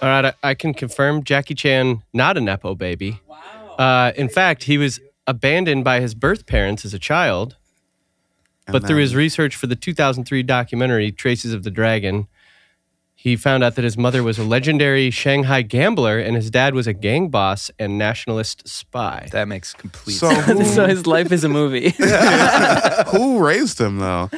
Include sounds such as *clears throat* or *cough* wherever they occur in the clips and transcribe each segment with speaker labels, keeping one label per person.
Speaker 1: All right, I, I can confirm Jackie Chan not a nepo baby. Wow. Uh, in fact, he was abandoned by his birth parents as a child. But through his research for the 2003 documentary Traces of the Dragon, he found out that his mother was a legendary Shanghai gambler and his dad was a gang boss and nationalist spy.
Speaker 2: That makes complete
Speaker 3: So
Speaker 2: sense.
Speaker 3: who, *laughs*
Speaker 4: so his life is a movie. *laughs* *laughs*
Speaker 3: who raised him though?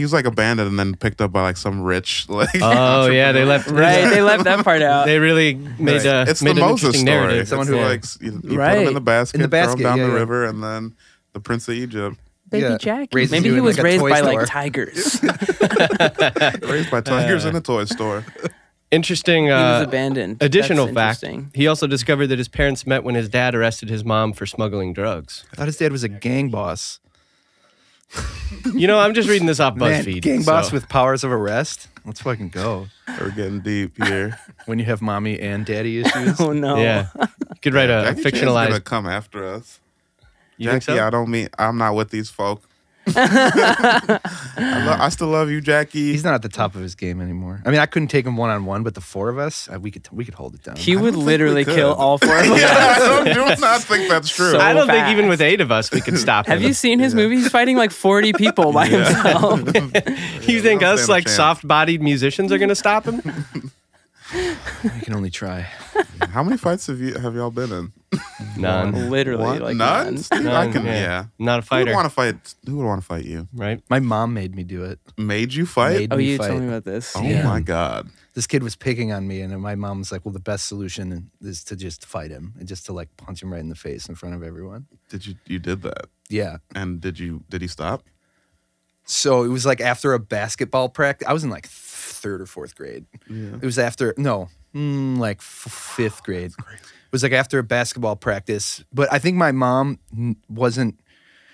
Speaker 3: He was like abandoned and then picked up by like some rich *laughs* like.
Speaker 1: Oh yeah, they left
Speaker 4: right? They left that part *laughs* out.
Speaker 1: They really made a
Speaker 3: it's
Speaker 1: made
Speaker 3: the
Speaker 1: an
Speaker 3: Moses
Speaker 1: interesting
Speaker 3: story.
Speaker 1: narrative.
Speaker 3: Someone who
Speaker 1: Yeah.
Speaker 3: likes you, you put
Speaker 4: Right.
Speaker 3: him in the basket,
Speaker 2: In the
Speaker 3: throw him down
Speaker 2: yeah,
Speaker 3: the
Speaker 2: yeah.
Speaker 3: river, and then the Prince of Egypt,
Speaker 4: Baby
Speaker 2: Yeah.
Speaker 4: Jackie.
Speaker 2: Raises
Speaker 4: Maybe
Speaker 2: you
Speaker 4: he
Speaker 2: in
Speaker 4: was
Speaker 2: like a
Speaker 4: raised
Speaker 2: toy
Speaker 4: by
Speaker 2: store.
Speaker 4: like tigers. *laughs*
Speaker 3: raised by tigers in a toy store.
Speaker 1: Interesting.
Speaker 4: he was
Speaker 1: Uh,
Speaker 4: abandoned.
Speaker 1: additional
Speaker 4: That's
Speaker 1: fact:
Speaker 4: interesting.
Speaker 1: he also discovered that his parents met when his dad arrested his mom for smuggling drugs.
Speaker 2: I thought his dad was a gang boss.
Speaker 1: You know, I'm just reading this off
Speaker 2: Man,
Speaker 1: BuzzFeed.
Speaker 2: gang
Speaker 1: so-
Speaker 2: boss with powers of arrest. Let's fucking go.
Speaker 3: We're getting deep here.
Speaker 2: When you have mommy and daddy *laughs* issues.
Speaker 4: Oh no.
Speaker 1: Yeah, could write a
Speaker 3: Jackie Chan's gonna
Speaker 1: fictionalized.
Speaker 3: come after us.
Speaker 1: You think
Speaker 3: Jackie,
Speaker 1: so?
Speaker 3: I don't mean I'm not with these folk. I, lo- I still love you, Jackie.
Speaker 2: He's not at the top of his game anymore. I mean, I couldn't take him one on one, but the four of us, uh, we could we could hold it down.
Speaker 4: He
Speaker 3: don't
Speaker 4: would literally
Speaker 3: could.
Speaker 4: kill all four *laughs* of us.
Speaker 3: yeah, I don't, do not think that's *laughs* true.
Speaker 4: So-
Speaker 1: I don't think
Speaker 4: fast.
Speaker 1: even with eight of us we could stop him.
Speaker 4: Have you seen his movie? He's fighting like 40 people by himself. *laughs*
Speaker 1: You think us like soft-bodied musicians are going to stop him? *laughs*
Speaker 2: we can only try.
Speaker 3: How many fights have you have y'all been in?
Speaker 1: None.
Speaker 4: Literally,
Speaker 3: One?
Speaker 4: like
Speaker 3: none.
Speaker 4: none.
Speaker 3: Steve, I can.
Speaker 1: yeah.
Speaker 3: Yeah.
Speaker 1: Not a
Speaker 3: Who would
Speaker 1: fighter,
Speaker 3: want to fight? Who would want to fight you?
Speaker 1: right?
Speaker 2: My mom made me do it.
Speaker 3: Made you fight?
Speaker 2: Made
Speaker 4: Oh, you
Speaker 2: fight.
Speaker 4: told me about this.
Speaker 3: oh
Speaker 2: Yeah.
Speaker 3: my god.
Speaker 2: This kid was picking on me, and my mom was like, "Well, the best solution is to just fight him and just to like punch him right in the face in front of everyone."
Speaker 3: Did you you did that?
Speaker 2: Yeah.
Speaker 3: And did you did he stop?
Speaker 2: So it was like after a basketball practice. I was in like third or fourth grade.
Speaker 3: Yeah.
Speaker 2: It was after no, mm, like f- fifth grade. It was like after a basketball practice. But I think my mom wasn't.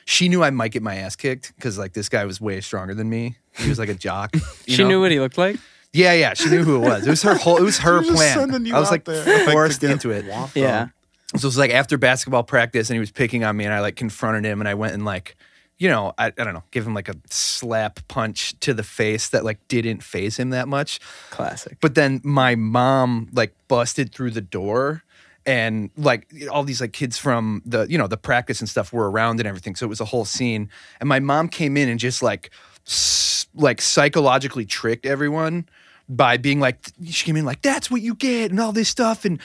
Speaker 2: She knew I might get my ass kicked because like this guy was way stronger than me. He was like a jock. *laughs*
Speaker 4: She
Speaker 2: know?
Speaker 4: knew what he looked like?
Speaker 2: Yeah, yeah. She knew who it was. It was her whole. It was *laughs* her
Speaker 3: was
Speaker 2: plan. I was like
Speaker 3: there,
Speaker 2: forced
Speaker 3: get
Speaker 2: into it.
Speaker 4: Yeah.
Speaker 2: So it was like after basketball practice, and he was picking on me, and I like confronted him, and I went and like, you know, I, I don't know, give him like a slap punch to the face that like didn't phase him that much.
Speaker 4: Classic.
Speaker 2: But then my mom like busted through the door and like all these like kids from the you know the practice and stuff were around and everything so it was a whole scene and my mom came in and just like s- like psychologically tricked everyone by being like she came in like that's what you get and all this stuff and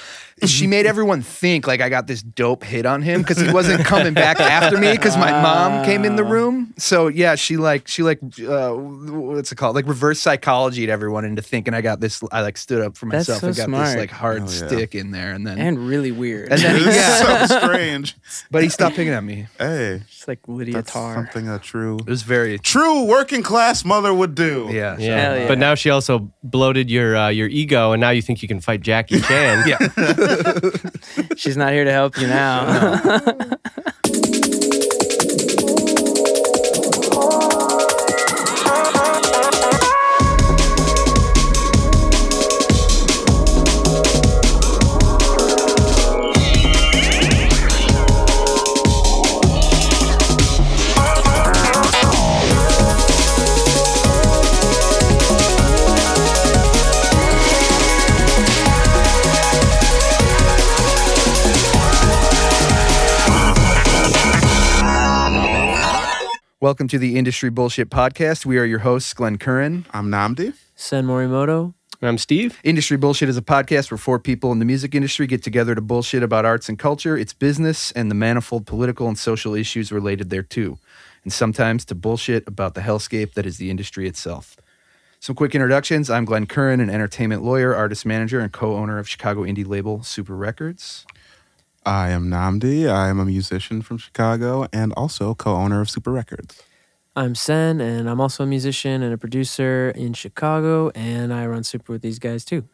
Speaker 2: she made everyone think like I got this dope hit on him because he wasn't *laughs* coming back after me because my mom came in the room so yeah she like she like uh, what's it called like reverse psychology to everyone into thinking I got this I like stood up for
Speaker 4: That's
Speaker 2: myself
Speaker 4: so
Speaker 2: and got
Speaker 4: smart.
Speaker 2: this like hard
Speaker 3: Oh, yeah.
Speaker 2: stick in there and then
Speaker 4: And really weird.
Speaker 2: and then he, yeah
Speaker 3: so strange. *laughs*
Speaker 2: but he stopped picking at me
Speaker 3: Hey,
Speaker 4: Just like Lydia
Speaker 3: that's
Speaker 4: Tár.
Speaker 3: something a true
Speaker 2: it was very
Speaker 3: true working class mother would do.
Speaker 2: yeah
Speaker 1: Yeah.
Speaker 4: Hell yeah.
Speaker 1: But now she also bloated your uh, your ego, and now you think you can fight Jackie Chan. *laughs*
Speaker 2: yeah *laughs*
Speaker 4: She's not here to help you now. *laughs*
Speaker 2: welcome to the industry bullshit podcast we are your hosts Glenn Curran
Speaker 3: I'm Nnamdi.
Speaker 4: Sen Morimoto.
Speaker 1: And I'm Steve.
Speaker 2: Industry Bullshit is a podcast where four people in the music industry get together to bullshit about arts and culture, its business, and the manifold political and social issues related thereto, and sometimes to bullshit about the hellscape that is the industry itself. Some quick introductions. I'm Glenn Curran, an entertainment lawyer, artist manager, and co owner of Chicago indie label Sooper Records.
Speaker 3: I am Nnamdi. I am a musician from Chicago and also co-owner of Sooper Records.
Speaker 4: I'm Sen, and I'm also a musician and a producer in Chicago, and I run Sooper with these guys too.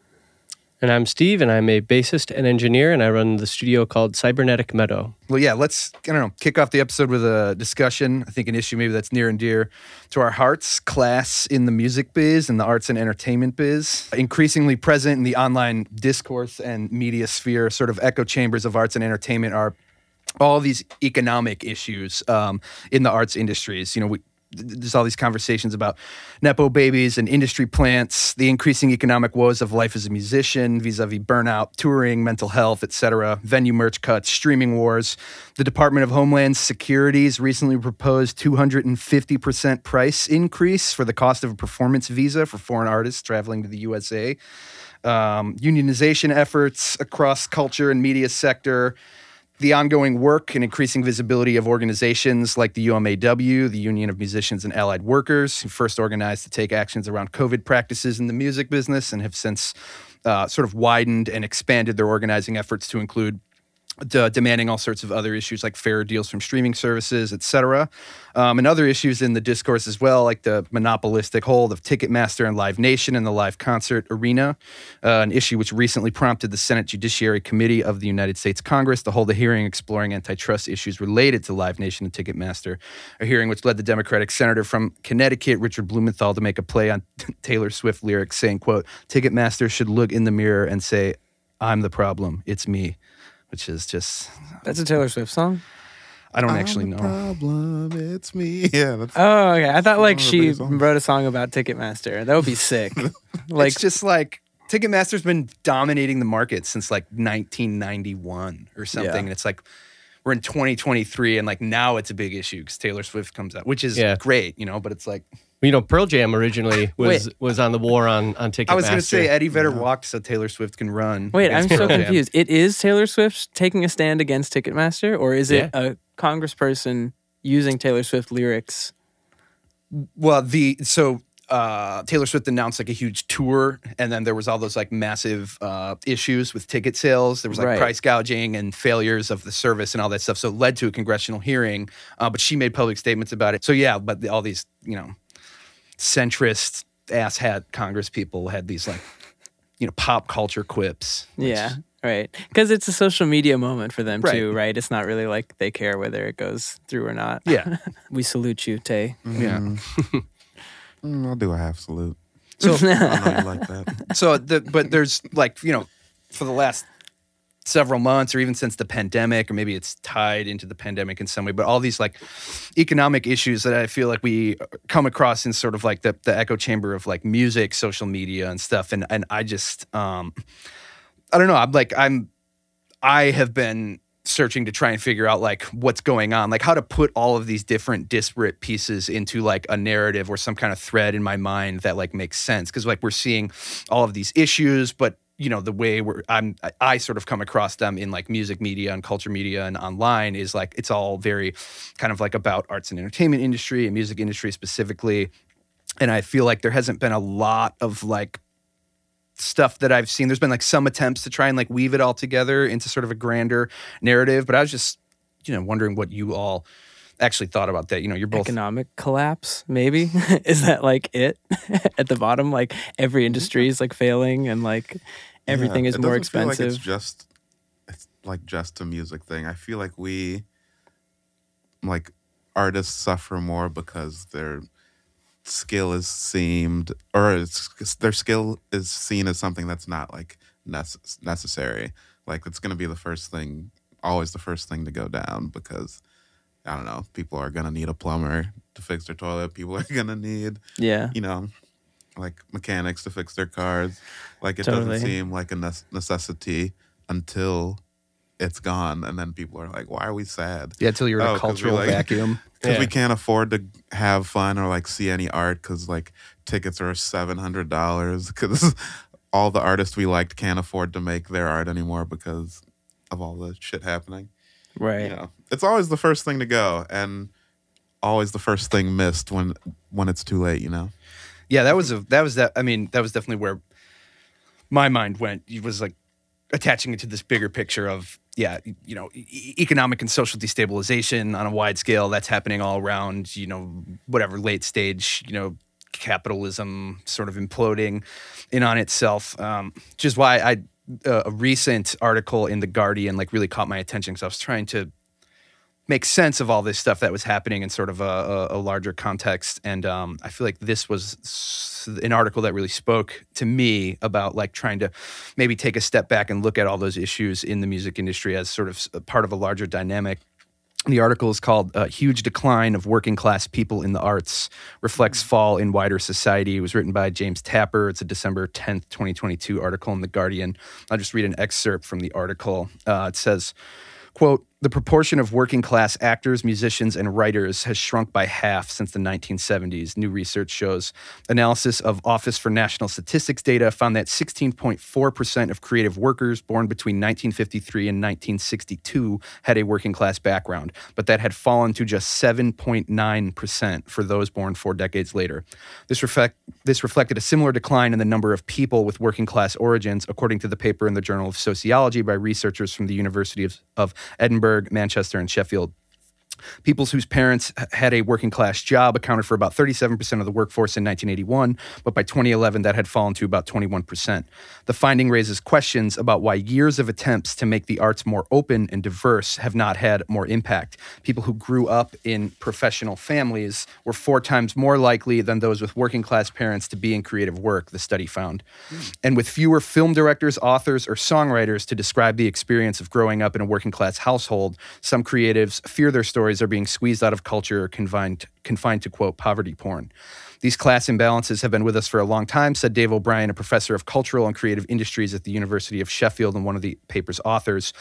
Speaker 1: And I'm Steve, and I'm a bassist and engineer, and I run the studio called Cybernetic Meadow.
Speaker 2: Well, yeah, let's, I don't know, kick off the episode with a discussion. I think an issue maybe that's near and dear to our hearts class in the music biz and the arts and entertainment biz. Increasingly present in the online discourse and media sphere, sort of echo chambers of arts and entertainment are all these economic issues um, in the arts industries. You know, we, there's all these conversations about nepo babies and industry plants, the increasing economic woes of life as a musician, vis-a-vis burnout, touring, mental health, etc., venue merch cuts, streaming wars. The Department of Homeland Security's recently proposed 250% price increase for the cost of a performance visa for foreign artists traveling to the USA. Um, unionization efforts across culture and media sector the ongoing work and increasing visibility of organizations like the UMAW, the Union of Musicians and Allied Workers, who first organized to take actions around COVID practices in the music business and have since uh, sort of widened and expanded their organizing efforts to include d- demanding all sorts of other issues like fair deals from streaming services, et cetera. Um, and other issues in the discourse as well, like the monopolistic hold of Ticketmaster and Live Nation and the live concert arena, uh, an issue which recently prompted the Senate Judiciary Committee of the United States Congress to hold a hearing exploring antitrust issues related to Live Nation and Ticketmaster, a hearing which led the Democratic senator from Connecticut, Richard Blumenthal, to make a play on *laughs* Taylor Swift lyrics saying, quote, Ticketmaster should look in the mirror and say, I'm the problem. It's me which is just
Speaker 4: That's a Taylor Swift song.
Speaker 2: I don't
Speaker 3: I'm
Speaker 2: actually
Speaker 3: the
Speaker 2: know.
Speaker 3: Problem, it's me. *laughs* Yeah, that's
Speaker 4: Oh, okay. I thought like
Speaker 3: one of the
Speaker 4: she wrote a song about Ticketmaster. That would be *laughs* sick. like
Speaker 2: it's just like Ticketmaster's been dominating the market since like 1991 or something,
Speaker 4: Yeah.
Speaker 2: and it's like we're in 2023, and like now it's a big issue because Taylor Swift comes out, which is
Speaker 1: Yeah.
Speaker 2: great, you know. But it's like
Speaker 1: You know, Pearl Jam originally *laughs* was was on the war on on Ticketmaster.
Speaker 2: I was going to say Eddie Vedder walked so Taylor Swift can run.
Speaker 4: Wait, I'm
Speaker 2: against
Speaker 4: so
Speaker 2: Pearl Jam.
Speaker 4: confused. It is Taylor Swift taking a stand against Ticketmaster, or is it a congressperson using Taylor Swift lyrics?
Speaker 2: Well, the so uh, Taylor Swift announced like a huge tour, and then there was all those like massive uh, issues with ticket sales. There was like
Speaker 4: Right.
Speaker 2: price gouging and failures of the service and all that stuff. So it led to a congressional hearing. Uh, but she made public statements about it. So yeah, but the, all these you know centrist asshat Congress people had these like you know pop culture quips. which-
Speaker 4: Yeah, right. Because it's a social media moment for them
Speaker 2: Right.
Speaker 4: too, right? It's not really like they care whether it goes through or not.
Speaker 2: yeah. *laughs*
Speaker 4: we salute you, Tay.
Speaker 2: Yeah. *laughs*
Speaker 3: Mm, I'll do a half salute.
Speaker 2: So
Speaker 3: I know you like that. *laughs*
Speaker 2: so the but there's like you know for the last several months or even since the pandemic or maybe it's tied into the pandemic in some way but all these like economic issues that i feel like we come across in sort of like the, the echo chamber of like music social media and stuff and and i just um i don't know i'm like i'm i have been searching to try and figure out like what's going on like how to put all of these different disparate pieces into like a narrative or some kind of thread in my mind that like makes sense because like we're seeing all of these issues but you know the way we're i'm I, I sort of come across them in like music media and culture media and online is like it's all very kind of like about arts and entertainment industry and music industry specifically and i feel like there hasn't been a lot of like stuff that I've seen. There's been like some attempts to try and like weave it all together into sort of a grander narrative, but I was just, you know, wondering what you all actually thought about that. You know, you're both
Speaker 4: Economic collapse, maybe *laughs* is that like it *laughs* at the bottom? Like every mm-hmm. industry is like failing, and like everything
Speaker 3: Yeah,
Speaker 4: is
Speaker 3: it
Speaker 4: more
Speaker 3: feel like
Speaker 4: expensive.
Speaker 3: it's just it's like just a music thing. I feel like we like artists suffer more because their skill is seemed or it's, their skill is seen as something that's not like necess- necessary. Like it's going to be the first thing, always the first thing to go down because I don't know. People are going to need a plumber to fix their toilet. People *laughs* are going to need
Speaker 4: yeah,
Speaker 3: you know, like mechanics to fix their cars. Like it
Speaker 4: Totally.
Speaker 3: doesn't seem like a nes- necessity until it's gone, and then people are like, "Why are we sad?"
Speaker 2: yeah, until you're in
Speaker 3: Oh,
Speaker 2: a
Speaker 3: 'cause we,
Speaker 2: cultural
Speaker 3: like-
Speaker 2: vacuum. *laughs*
Speaker 3: Because
Speaker 1: Yeah.
Speaker 3: we can't afford to have fun or like see any art because like tickets are seven hundred dollars because *laughs* all the artists we liked can't afford to make their art anymore because of all the shit happening.
Speaker 4: right.
Speaker 3: You know, it's always the first thing to go, and always the first thing missed when when it's too late. You know.
Speaker 2: Yeah, that was a that was that. I mean, that was definitely where my mind went. It was like attaching it to this bigger picture of yeah, you know, economic and social destabilization on a wide scale that's happening all around. You know, whatever late stage, you know, capitalism sort of imploding in on itself. Um, which is why I uh, a recent article in the Guardian like really caught my attention because I was trying to make sense of all this stuff that was happening in sort of a, a, a larger context. And um, I feel like this was an article that really spoke to me about like trying to maybe take a step back and look at all those issues in the music industry as sort of part of a larger dynamic. The article is called uh, Huge Decline of Working Class People in the Arts Reflects Fall in Wider Society. It was written by James Tapper. It's a December 10th, 2022 article in The Guardian. I'll just read an excerpt from the article. Uh, it says, quote, the proportion of working class actors, musicians, and writers has shrunk by half since the 1970s, new research shows. Analysis of Office for National Statistics data found that 16.4% of creative workers born between 1953 and 1962 had a working class background, but that had fallen to just 7.9% for those born four decades later. This, reflect, this reflected a similar decline in the number of people with working class origins, according to the paper in the Journal of Sociology by researchers from the University of, of Edinburgh. Manchester, and Sheffield. Peoples whose parents had a working class job accounted for about 37% of the workforce in 1981, but by 2011 that had fallen to about 21%. The finding raises questions about why years of attempts to make the arts more open and diverse have not had more impact. People who grew up in professional families were four times more likely than those with working class parents to be in creative work, the study found. Hmm. And with fewer film directors, authors, or songwriters to describe the experience of growing up in a working class household, some creatives fear their stories are being squeezed out of culture or confined, confined to, quote, poverty porn. These class imbalances have been with us for a long time, said Dave O'Brien, a professor of cultural and creative industries at the University of Sheffield and one of the paper's authors.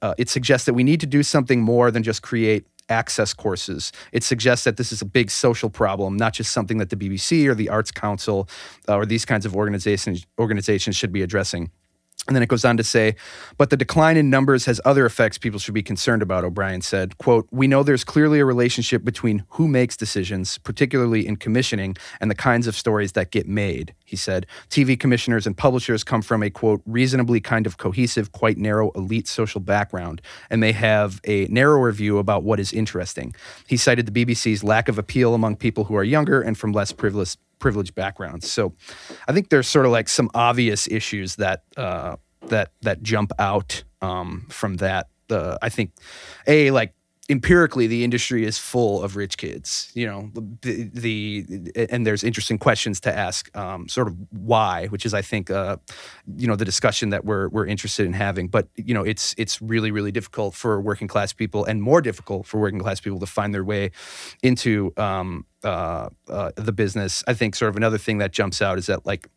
Speaker 2: Uh, it suggests that we need to do something more than just create access courses. It suggests that this is a big social problem, not just something that the BBC or the Arts Council uh, or these kinds of organizations organizations should be addressing. And then it goes on to say, but the decline in numbers has other effects people should be concerned about, O'Brien said. Quote, we know there's clearly a relationship between who makes decisions, particularly in commissioning, and the kinds of stories that get made, he said. TV commissioners and publishers come from a, quote, reasonably kind of cohesive, quite narrow elite social background, and they have a narrower view about what is interesting. He cited the BBC's lack of appeal among people who are younger and from less privileged privileged backgrounds. So I think there's sort of like some obvious issues that uh, that that jump out um, from that. Uh, I think a like empirically the industry is full of rich kids you know the, the and there's interesting questions to ask um, sort of why which is i think uh, you know the discussion that we're we're interested in having. But you know it's it's really really difficult for working class people and more difficult for working class people to find their way into um, uh, uh, the business. I think sort of another thing that jumps out is that like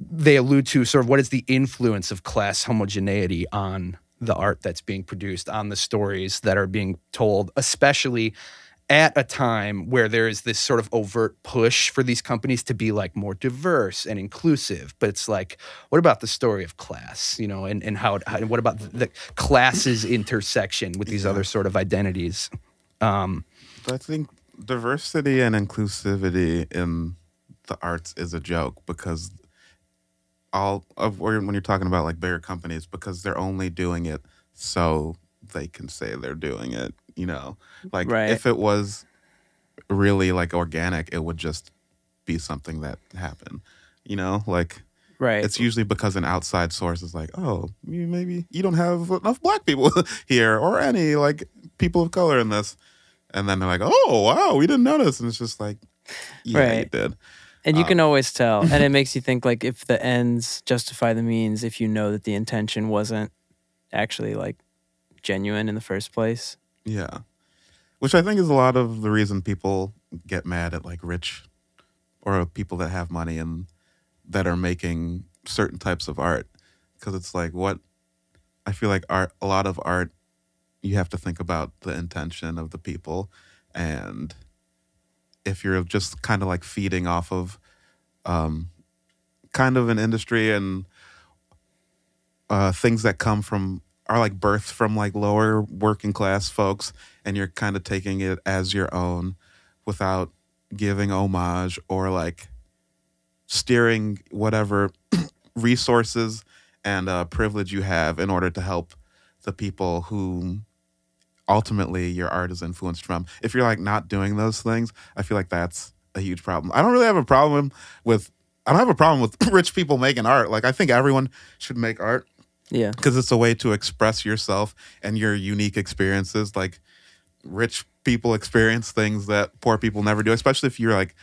Speaker 2: they allude to sort of what is the influence of class homogeneity on the art that's being produced, on the stories that are being told, especially at a time where there is this sort of overt push for these companies to be like more diverse and inclusive. But it's like, what about the story of class, you know, and, and how, how and what about the classes intersection with these
Speaker 3: Yeah.
Speaker 2: other sort of identities? Um,
Speaker 3: I think diversity and inclusivity in the arts is a joke because all of or when you're talking about like bigger companies because they're only doing it so they can say they're doing it. You know, like
Speaker 4: Right.
Speaker 3: if it was really like organic, it would just be something that happened. You know, like
Speaker 4: Right.
Speaker 3: it's usually because an outside source is like, oh, maybe you don't have enough black people *laughs* here or any like people of color in this. And then they're like, oh, wow, we didn't notice. And it's just like, yeah, you did.
Speaker 4: And you
Speaker 3: Um,
Speaker 4: can always tell. *laughs* And it makes you think like if the ends justify the means, if you know that the intention wasn't actually like genuine in the first place.
Speaker 3: Yeah. Which I think is a lot of the reason people get mad at like rich or people that have money and that are making certain types of art. Because it's like, what I feel like art, a lot of art, you have to think about the intention of the people. And if you're just kind of like feeding off of um, kind of an industry and uh, things that come from are like birthed from like lower working class folks and you're kind of taking it as your own without giving homage or like steering whatever *clears throat* resources and uh, privilege you have in order to help the people who ultimately your art is influenced from if you're like not doing those things i feel like that's a huge problem i don't really have a problem with i don't have a problem with *laughs* rich people making art like i think everyone should make art
Speaker 4: Yeah.
Speaker 3: because it's a way to express yourself and your unique experiences. Like rich people experience things that poor people never do, especially if you're like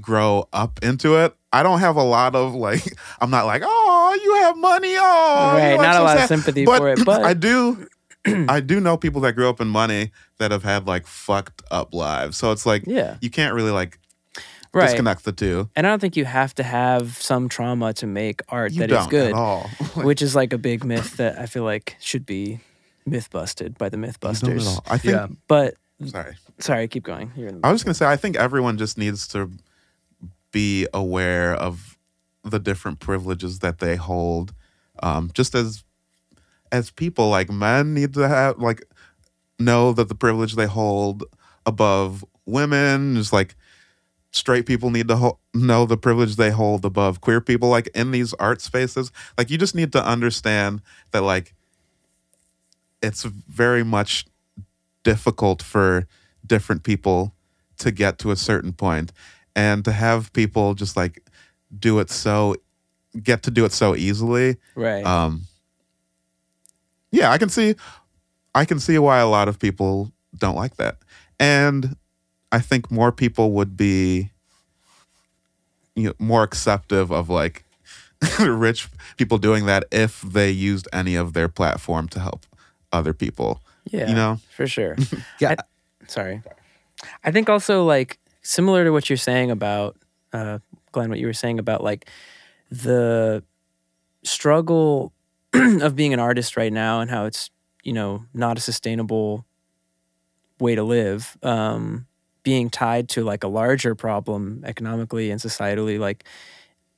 Speaker 3: grow up into it. I don't have a lot of like. *laughs* I'm not like, oh, you have money. Oh,
Speaker 4: Right,
Speaker 3: like,
Speaker 4: not a lot of sympathy
Speaker 3: but
Speaker 4: for it, *clears throat* but-
Speaker 3: I do *clears throat* I do know people that grew up in money that have had like fucked up lives. So it's like
Speaker 4: Yeah.
Speaker 3: you can't really like
Speaker 4: Right.
Speaker 3: disconnect the two.
Speaker 4: And I don't think you have to have some trauma to make art
Speaker 3: You
Speaker 4: that
Speaker 3: don't
Speaker 4: is good,
Speaker 3: at all. *laughs*
Speaker 4: which is like a big myth that I feel like should be myth busted by the
Speaker 3: You don't
Speaker 4: Mythbusters.
Speaker 3: I think.
Speaker 2: Yeah.
Speaker 4: But
Speaker 3: Sorry.
Speaker 4: sorry, keep going. You're in the
Speaker 3: I was gonna say I think everyone just needs to be aware of the different privileges that they hold. Um, just as as people, like men need to have like know that the privilege they hold above women. is like straight people need to ho- know the privilege they hold above queer people. Like in these art spaces, like you just need to understand that like it's very much difficult for different people to get to a certain point and to have people just like do it so get to do it so easily
Speaker 4: right.
Speaker 3: um yeah i can see i can see why a lot of people don't like that and i think more people would be you know more acceptive of like *laughs* rich people doing that if they used any of their platform to help other people
Speaker 4: yeah.
Speaker 3: you know
Speaker 4: for sure. *laughs*
Speaker 2: Yeah.
Speaker 4: I- sorry. I think also like similar to what you're saying about uh, Glenn, what you were saying about like the struggle *clears throat* of being an artist right now and how it's you know not a sustainable way to live. Um, being tied to like a larger problem economically and societally, like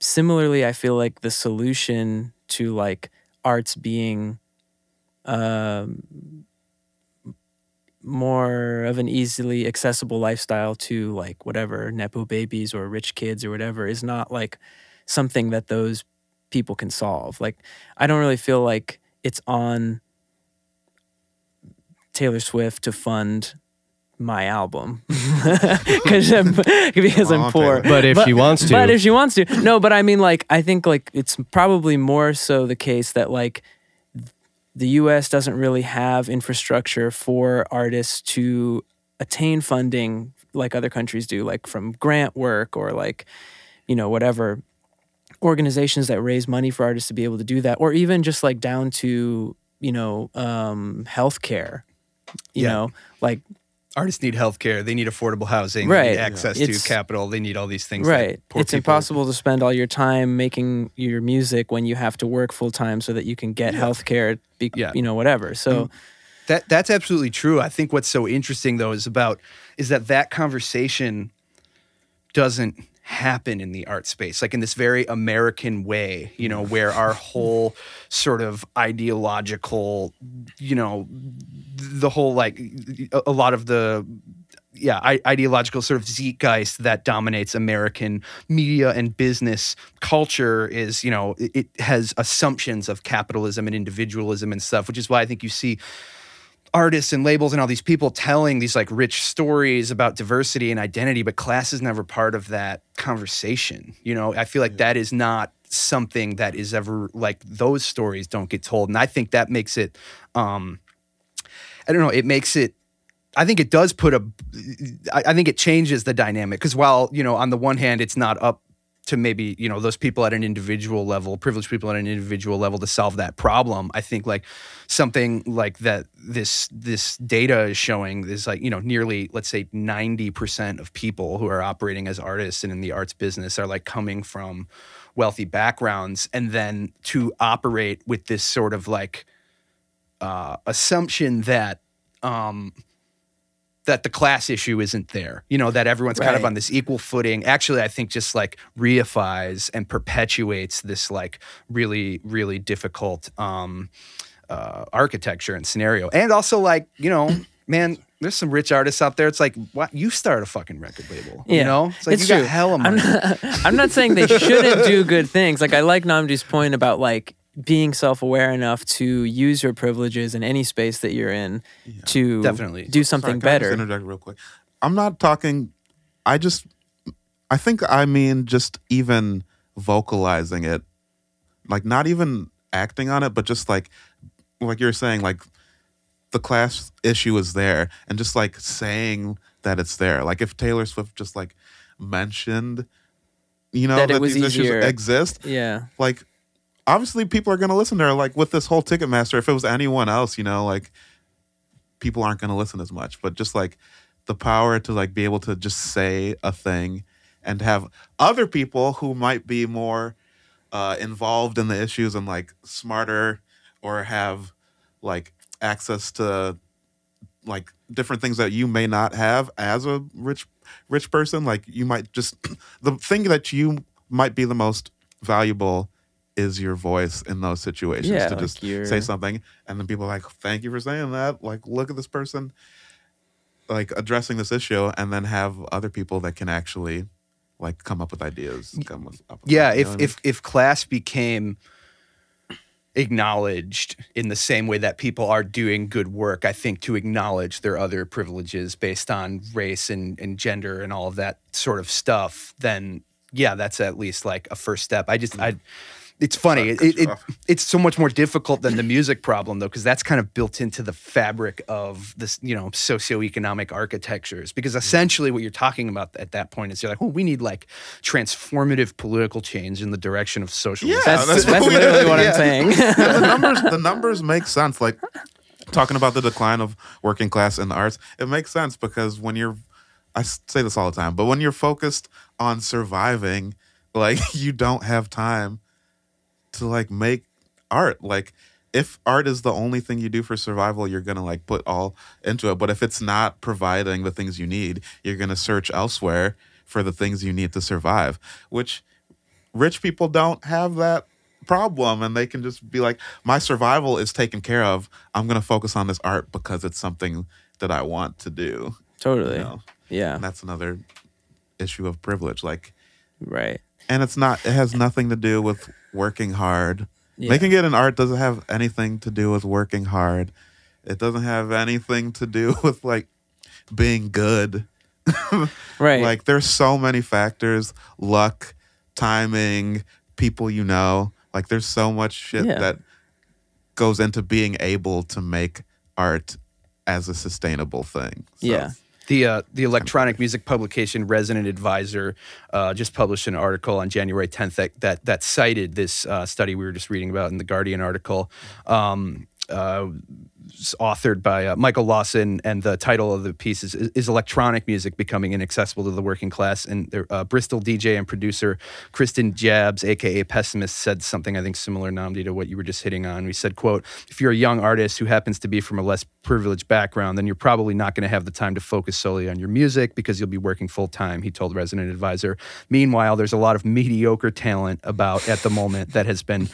Speaker 4: similarly, I feel like the solution to like arts being um, more of an easily accessible lifestyle to like whatever nepo babies or rich kids or whatever is not like something that those people can solve. Like I don't really feel like it's on Taylor Swift to fund my album *laughs* *laughs* because I'm because I'm poor.
Speaker 1: But if she wants to,
Speaker 4: But if she wants to, no. But I mean, like, I think like it's probably more so the case that like the U.S. doesn't really have infrastructure for artists to attain funding like other countries do, like from grant work or like you know whatever organizations that raise money for artists to be able to do that, or even just like down to you know um, healthcare. You
Speaker 2: Yeah.
Speaker 4: know, like
Speaker 2: Artists need healthcare. They need affordable housing.
Speaker 4: Right.
Speaker 2: They need access
Speaker 4: It's-
Speaker 2: to capital. They need all these things.
Speaker 4: right it's
Speaker 2: people-
Speaker 4: impossible to spend all your time making your music when you have to work full time so that you can get health care be,
Speaker 2: Yeah.
Speaker 4: you know whatever so
Speaker 2: That that's absolutely true. I think what's so interesting though is about is that that conversation doesn't happen in the art space like in this very American way, you know, mm. where our *laughs* whole sort of ideological, you know, the whole like a, lot of the yeah, I, ideological sort of zeitgeist that dominates American media and business culture is, you know, it has assumptions of capitalism and individualism and stuff, which is why I think you see artists and labels and all these people telling these like rich stories about diversity and identity, but class is never part of that conversation. You know, I feel like that is not something that is ever like those stories don't get told. And I think that makes it um I don't know, it makes it I think it does put a I, I think it changes the dynamic because while, you know, on the one hand it's not up to maybe you know those people at an individual level privileged people at an individual level to solve that problem. I think like something like that this this data is showing is like you know nearly let's say 90% of people who are operating as artists and in the arts business are like coming from wealthy backgrounds and then to operate with this sort of like uh, assumption that um, that the class issue isn't there. You know, that everyone's kind of on this equal footing. Actually, I think just like reifies and perpetuates this like really, really difficult um, uh, architecture and scenario. And also, like, you know, *clears throat* man, there's some rich artists out there. It's like, what? You start a fucking record label. You know? It's like,
Speaker 4: It's
Speaker 2: you
Speaker 4: true.
Speaker 2: got hella
Speaker 4: I'm not, *laughs* I'm not saying they shouldn't do good things. Like I like Nnamdi's point about like being self-aware enough to use your privileges in any space that you're in to
Speaker 2: Definitely.
Speaker 4: do
Speaker 3: Sorry,
Speaker 4: something
Speaker 3: just
Speaker 4: better.
Speaker 3: interject real quick. I'm not talking. I just. I think I mean just even vocalizing it, like not even acting on it, but just like, like you're saying, like the class issue is there, and just like saying that it's there. Like if Taylor Swift just like mentioned, you know,
Speaker 4: That
Speaker 3: that,
Speaker 4: it was
Speaker 3: these
Speaker 4: easier.
Speaker 3: issues exist,
Speaker 4: yeah.
Speaker 3: like obviously people are going to listen to her like with this whole ticketmaster if it was anyone else you know like people aren't going to listen as much. But just like the power to like be able to just say a thing and have other people who might be more uh, involved in the issues and like smarter or have like access to like different things that you may not have as a rich rich person like you might just *clears throat* the thing that you might be the most valuable is your voice in those situations
Speaker 4: Yeah,
Speaker 3: to
Speaker 4: like
Speaker 3: just
Speaker 4: your-
Speaker 3: say something and then people are like thank you for saying that like look at this person like addressing this issue and then have other people that can actually like come up with ideas come with, up with
Speaker 2: Yeah,
Speaker 3: you know
Speaker 2: if
Speaker 3: I mean?
Speaker 2: if if class became acknowledged in the same way that people are doing good work, I think to acknowledge their other privileges based on race and, and gender and all of that sort of stuff, then yeah, that's at least like a first step. I just mm. I it's funny. It, it, it, it's so much more difficult than the music problem though, because that's kind of built into the fabric of this, you know, socioeconomic architectures. Because
Speaker 3: Mm-hmm.
Speaker 2: essentially what you're talking about at that point is you're like, oh, we need like transformative political change in the direction of socialism.
Speaker 3: Yeah,
Speaker 4: That's, *laughs*
Speaker 3: that's
Speaker 4: that's,
Speaker 3: what
Speaker 4: literally what
Speaker 2: yeah.
Speaker 4: I'm saying. *laughs*
Speaker 3: the numbers the *laughs* numbers make sense like talking about the decline of working class in the arts it makes sense because when you're I say this all the time but when you're focused on surviving like you don't have time to like make art like if art is the only thing you do for survival you're gonna like put all into it but if it's not providing the things you need you're gonna search elsewhere for the things you need to survive which rich people don't have that problem and they can just be like my survival is taken care of i'm going to focus on this art because it's something that i want to do
Speaker 4: totally.
Speaker 3: you know?
Speaker 4: Yeah.
Speaker 3: and that's another issue of privilege like
Speaker 4: Right.
Speaker 3: and it's not it has nothing to do with working hard
Speaker 4: Yeah.
Speaker 3: making it an art doesn't have anything to do with working hard it doesn't have anything to do *laughs* with like being good *laughs*
Speaker 4: Right.
Speaker 3: like there's so many factors luck timing people you know like there's so much shit
Speaker 4: Yeah.
Speaker 3: that goes into being able to make art as a sustainable thing So,
Speaker 4: Yeah.
Speaker 2: The uh, the electronic music publication Resident Advisor uh, just published an article on January 10th that that, that cited this uh, study we were just reading about in the Guardian article. Um, uh, authored by uh, Michael Lawson, and the title of the piece is, is "Electronic Music Becoming Inaccessible to the Working Class." And uh, Bristol DJ and producer Kristian Jabs, aka Pessimist, said something I think similar, Nnamdi, to what you were just hitting on. We said, "quote If you're a young artist who happens to be from a less privileged background, then you're probably not going to have the time to focus solely on your music because you'll be working full time." He told Resident Advisor. Meanwhile, there's a lot of mediocre talent about at the moment that has been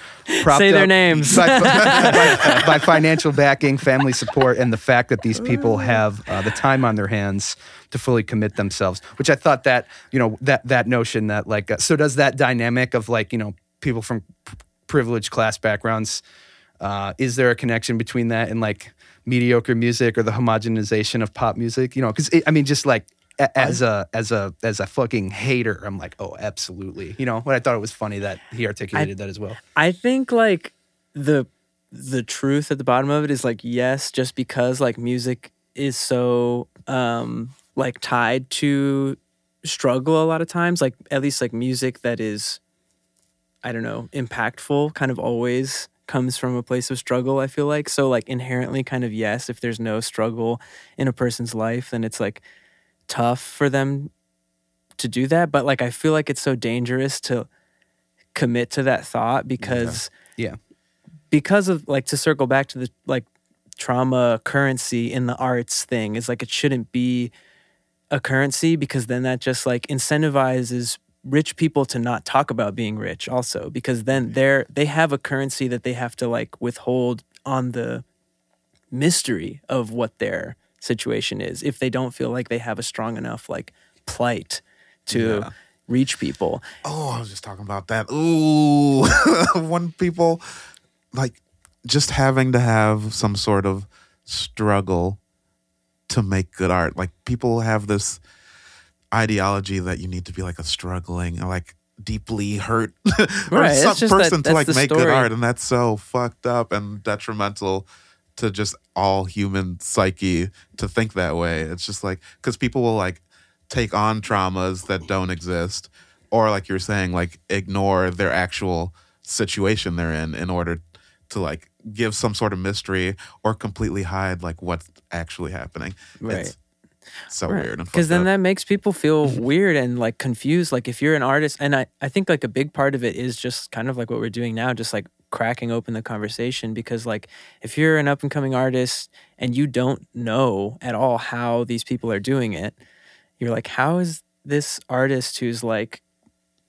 Speaker 2: propped
Speaker 4: Say their names.
Speaker 2: by, *laughs* by, by financial backing, family support, and the fact that these people have uh, the time on their hands to fully commit themselves. Which I thought that you know that that notion that like uh, so does that dynamic of like you know people from privileged class backgrounds. Uh, is there a connection between that and like mediocre music or the homogenization of pop music? You know, because I mean, just like as a as a as a fucking hater, I'm like, oh, absolutely. You know, but I thought it was funny that he articulated that as well.
Speaker 4: I think like the the truth at the bottom of it is like yes, just because like music is so um like tied to struggle a lot of times, like at least like music that is I don't know, impactful kind of always comes from a place of struggle, I feel like. So like inherently kind of yes, if there's no struggle in a person's life, then it's like tough for them to do that, but like I feel like it's so dangerous to commit to that thought because
Speaker 2: Yeah.
Speaker 4: because of like to circle back to the like trauma currency in the arts thing is like it shouldn't be a currency because then that just like incentivizes rich people to not talk about being rich also because then they're they have a currency that they have to like withhold on the mystery of what their situation is if they don't feel like they have a strong enough like plight to
Speaker 3: Yeah.
Speaker 4: reach people
Speaker 3: Oh, I was just talking about that. Ooh, *laughs* when people like just having to have some sort of struggle to make good art. Like people have this ideology that you need to be like a struggling, like deeply hurt *laughs*
Speaker 4: Right, just that-
Speaker 3: person to like make good art, and that's so fucked up and detrimental to just all human psyche to think that way. It's just like because people will like take on traumas that don't exist, or like you're saying, like ignore their actual situation they're in in order to like give some sort of mystery or completely hide like what's actually happening.
Speaker 4: Right.
Speaker 3: It's so weird.
Speaker 4: because then
Speaker 3: up.
Speaker 4: that makes people feel *laughs* weird and like confused like if you're an artist and I, I think like a big part of it is just kind of like what we're doing now just like cracking open the conversation because like if you're an up and coming artist and you don't know at all how these people are doing it you're like how is this artist who's like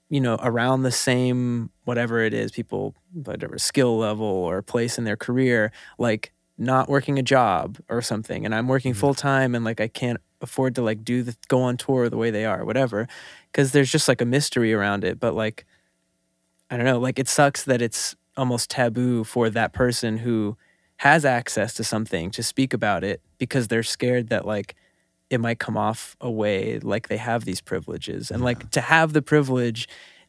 Speaker 4: you know around the same whatever it is people whatever skill level or place in their career like not working a job or something and i'm working mm-hmm. full time and like i can't afford to like do the go on tour the way they are whatever because there's just like a mystery around it but like i don't know like it sucks that it's almost taboo for that person who has access to something to speak about it because they're scared that like it might come off a way like they have these privileges. And like to have the privilege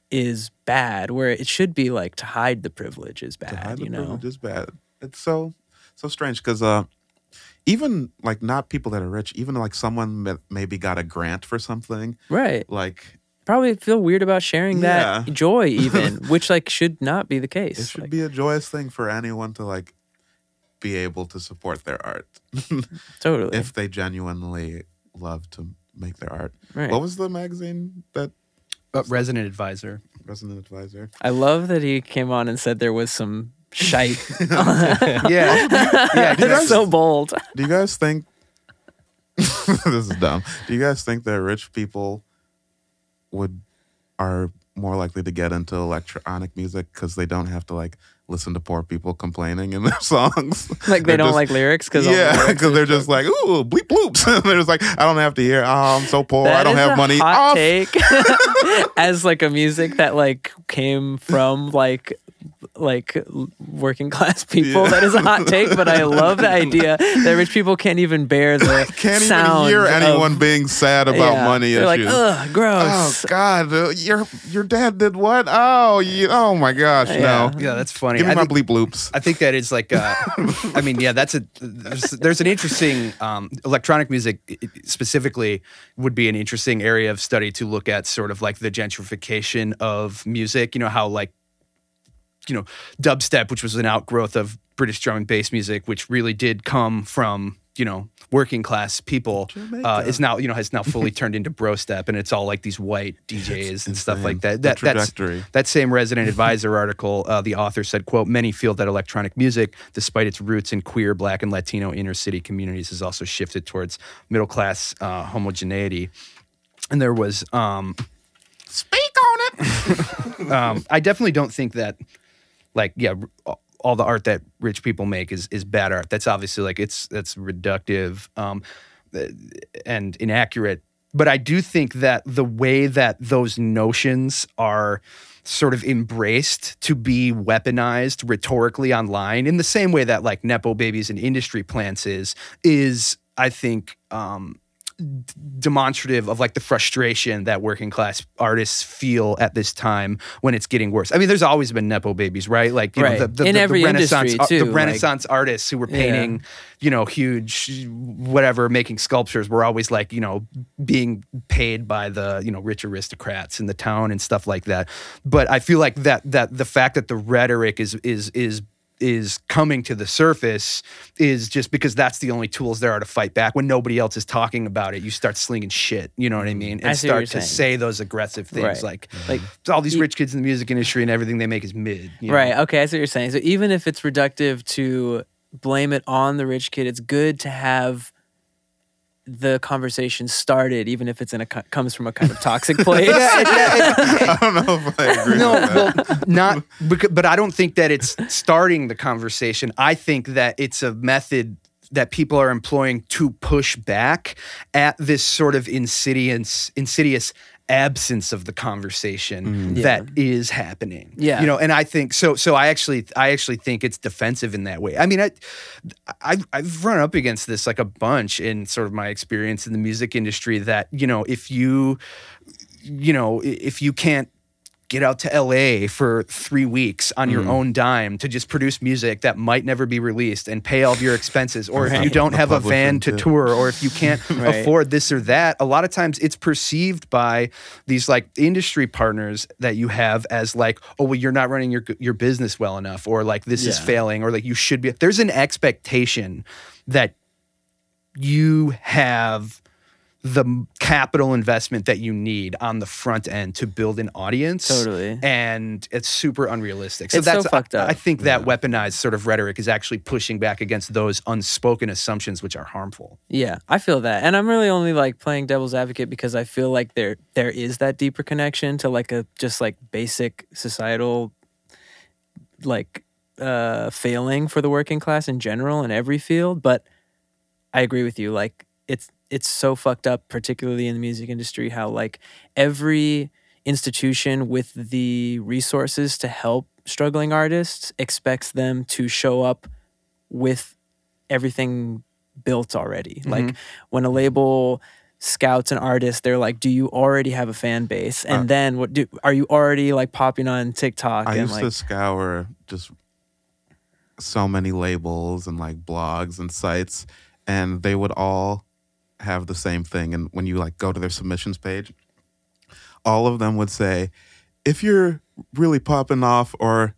Speaker 4: is bad where it should be like to hide the privilege is
Speaker 3: to
Speaker 4: bad
Speaker 3: hide the
Speaker 4: you know?
Speaker 3: privilege is bad. It's so so strange because uh, even like not people that are rich, even like someone maybe got a grant for something,
Speaker 4: right.
Speaker 3: like
Speaker 4: probably feel weird about sharing that
Speaker 3: Yeah. *laughs*
Speaker 4: joy even which like should not be the case
Speaker 3: it should
Speaker 4: Like,
Speaker 3: be a joyous thing for anyone to like be able to support their art *laughs*
Speaker 4: totally
Speaker 3: if they genuinely love to make their art.
Speaker 4: right
Speaker 3: What was the magazine that
Speaker 2: Uh, resident advisor.
Speaker 3: resident advisor?
Speaker 4: i love that he came on and said there was some shite *laughs*
Speaker 2: Yeah, yeah.
Speaker 4: that's so bold
Speaker 3: Do you guys think this is dumb? Do you guys think that rich people would are more likely to get into electronic music because they don't have to like listen to poor people complaining in *laughs* their songs?
Speaker 4: like they don't
Speaker 3: just-
Speaker 4: like lyrics because
Speaker 3: yeah, because they're just like ooh bleep bloops. *laughs* and they're just like I don't have to hear. Oh, I'm so poor. I don't have money.
Speaker 4: Hot
Speaker 3: Off.
Speaker 4: take *laughs* as like a music that like came from like like working class *laughs* people.
Speaker 3: Yeah.
Speaker 4: That is a hot take, but I love the idea that rich people can't even bear the *laughs*
Speaker 3: Can't even
Speaker 4: sound
Speaker 3: hear
Speaker 4: of-
Speaker 3: anyone being sad about
Speaker 4: Yeah.
Speaker 3: money
Speaker 4: They're like,
Speaker 3: issues.
Speaker 4: ugh,
Speaker 3: Oh. God! uh, Your your dad did what? Oh, you, oh my gosh!
Speaker 4: Yeah.
Speaker 3: No,
Speaker 2: Yeah, that's funny.
Speaker 3: give me
Speaker 2: I
Speaker 3: my
Speaker 2: think-
Speaker 3: bleep bloops.
Speaker 2: I think that is like, uh, I mean, yeah, that's a there's, there's an interesting um, electronic music i- i- specifically would be an interesting area of study to look at, sort of like the gentrification of music. You know how like, you know, dubstep, which was an outgrowth of British drum and bass music, which really did come from you know working class people, uh, is now you know has now fully turned into bro step, and it's all like these white *laughs* DJs and stuff like that.
Speaker 3: The
Speaker 2: That that's
Speaker 3: trajectory.
Speaker 2: that same resident *laughs* advisor article, uh, the author said, "quote Many feel that electronic music, despite its roots in queer, Black, and Latino inner city communities, has also shifted towards middle class uh, homogeneity." And there was, um,
Speaker 3: Speak on it. *laughs*
Speaker 2: um, I definitely don't think that, like, yeah, all the art that rich people make is is bad art. That's obviously like it's that's reductive um, uh, and inaccurate. But I do think that the way that those notions are sort of embraced to be weaponized rhetorically online in the same way that like nepo babies and industry plants is is I think um, demonstrative of like the frustration that working class artists feel at this time when it's getting worse. I mean, there's always been nepo babies, right? Like you
Speaker 4: Right.
Speaker 2: know, the, the,
Speaker 4: In
Speaker 2: the,
Speaker 4: every
Speaker 2: the Renaissance,
Speaker 4: industry, too,
Speaker 2: the
Speaker 4: like-
Speaker 2: Renaissance artists who were
Speaker 4: Yeah.
Speaker 2: painting, you know, huge whatever, making sculptures were always like you know being paid by the you know rich aristocrats in the town and stuff like that. But I feel like that that the fact that the rhetoric is is is is coming to the surface is just because that's the only tools there are to fight back when nobody else is talking about it you start slinging shit you know what i mm-hmm.
Speaker 4: mean
Speaker 2: and
Speaker 4: see
Speaker 2: start to say those aggressive things
Speaker 4: Right.
Speaker 2: like mm-hmm.
Speaker 4: Like,
Speaker 2: all these rich kids in the music industry and everything they make is mid you know?
Speaker 4: Right. Okay. I see what you're saying. So even if it's reductive to blame it on the rich kid, it's good to have the conversation started, even if it's in a comes from a kind of toxic *laughs* place.
Speaker 3: I don't know if I agree.
Speaker 2: no,
Speaker 3: with that.
Speaker 2: well, not, becau- but I don't think that it's starting the conversation. I think that it's a method that people are employing to push back at this sort of insidious, insidious absence of the conversation mm-hmm. that is happening.
Speaker 4: Yeah.
Speaker 2: you know, and I think so. So I actually, I actually think it's defensive in that way. I mean, I, I, I've run up against this like a bunch in sort of my experience in the music industry. That you know, if you, you know, if you can't get out to LA for three weeks on your own dime to just produce music that might never be released and pay all of your expenses. Or if you don't
Speaker 3: The
Speaker 2: have a van to
Speaker 3: too.
Speaker 2: tour, or if you can't *laughs*
Speaker 4: Right.
Speaker 2: afford this or that, a lot of times it's perceived by these like industry partners that you have as like, oh, well, you're not running your your business well enough, or like this is failing, or like you should be. There's an expectation that you have the capital investment that you need on the front end to build an audience.
Speaker 4: Totally.
Speaker 2: And it's super unrealistic. So
Speaker 4: It's so
Speaker 2: that's
Speaker 4: fucked up.
Speaker 2: I think that weaponized sort of rhetoric is actually pushing back against those unspoken assumptions which are harmful.
Speaker 4: Yeah, I feel that, and I'm really only like playing devil's advocate because I feel like there there is that deeper connection to like a just like basic societal like uh failing for the working class in general in every field. But I agree with you. Like it's it's so fucked up, particularly in the music industry, how like every institution with the resources to help struggling artists expects them to show up with everything built already. Like when a label scouts an artist, they're like, "Do you already have a fan base?" And
Speaker 3: Uh,
Speaker 4: then what do are you already like popping on TikTok
Speaker 3: I
Speaker 4: and
Speaker 3: used
Speaker 4: like
Speaker 3: to scour just so many labels and like blogs and sites, and they would all have the same thing. And when you like go to their submissions page, all of them would say, "If you're really popping off, or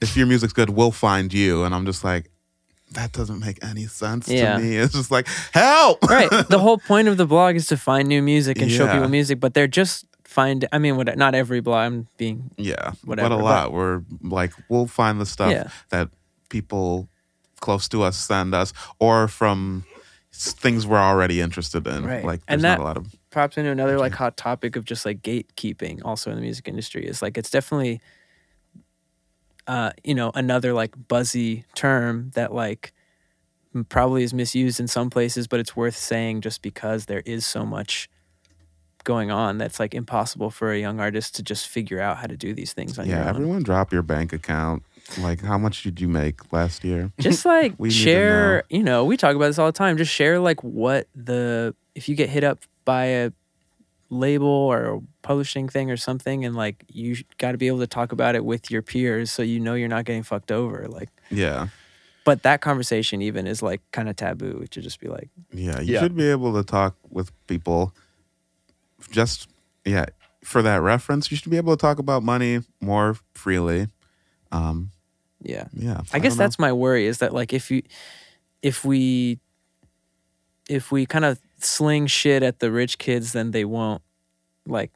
Speaker 3: if your music's good, we'll find you." And I'm just like, that doesn't make any sense
Speaker 4: Yeah.
Speaker 3: to me. *laughs* It's just like help.
Speaker 4: right. *laughs* The whole point of the blog is to find new music and show people music, but they're just find. I mean, what? Not every blog. I'm being
Speaker 3: Yeah,
Speaker 4: Whatever,
Speaker 3: but a
Speaker 4: but-
Speaker 3: lot. We're like, we'll find the stuff
Speaker 4: Yeah.
Speaker 3: that people close to us send us, or from things we're already interested in.
Speaker 4: Right.
Speaker 3: Like,
Speaker 4: And
Speaker 3: there's
Speaker 4: that-
Speaker 3: not a lot of.
Speaker 4: props into another like hot topic of just like gatekeeping also in the music industry is like it's definitely uh you know another like buzzy term that like probably is misused in some places but it's worth saying just because there is so much going on that's like impossible for a young artist to just figure out how to do these things on your
Speaker 3: Yeah, everyone drop your bank account. Like, how much did you make last year?
Speaker 4: just like *laughs*
Speaker 3: We
Speaker 4: share
Speaker 3: know.
Speaker 4: you know we talk about this all the time just share like what the if you get hit up by a label or a publishing thing or something and like you got to be able to talk about it with your peers so you know you're not getting fucked over like
Speaker 3: Yeah,
Speaker 4: but that conversation even is like kind of taboo to just be like
Speaker 3: yeah. You
Speaker 2: Yeah.
Speaker 3: should be able to talk with people. Just yeah, for that reference, you should be able to talk about money more freely. Um,
Speaker 4: yeah
Speaker 3: yeah,
Speaker 4: I guess that's my worry is that like if you if we if we kind of sling shit at the rich kids then they won't like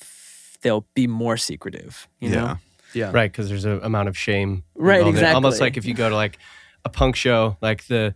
Speaker 4: f- they'll be more secretive you
Speaker 3: yeah.
Speaker 4: know
Speaker 2: Yeah.
Speaker 1: Right, because there's an amount of shame.
Speaker 4: Right,
Speaker 1: exactly. it. Almost like if you go to like a punk show, like the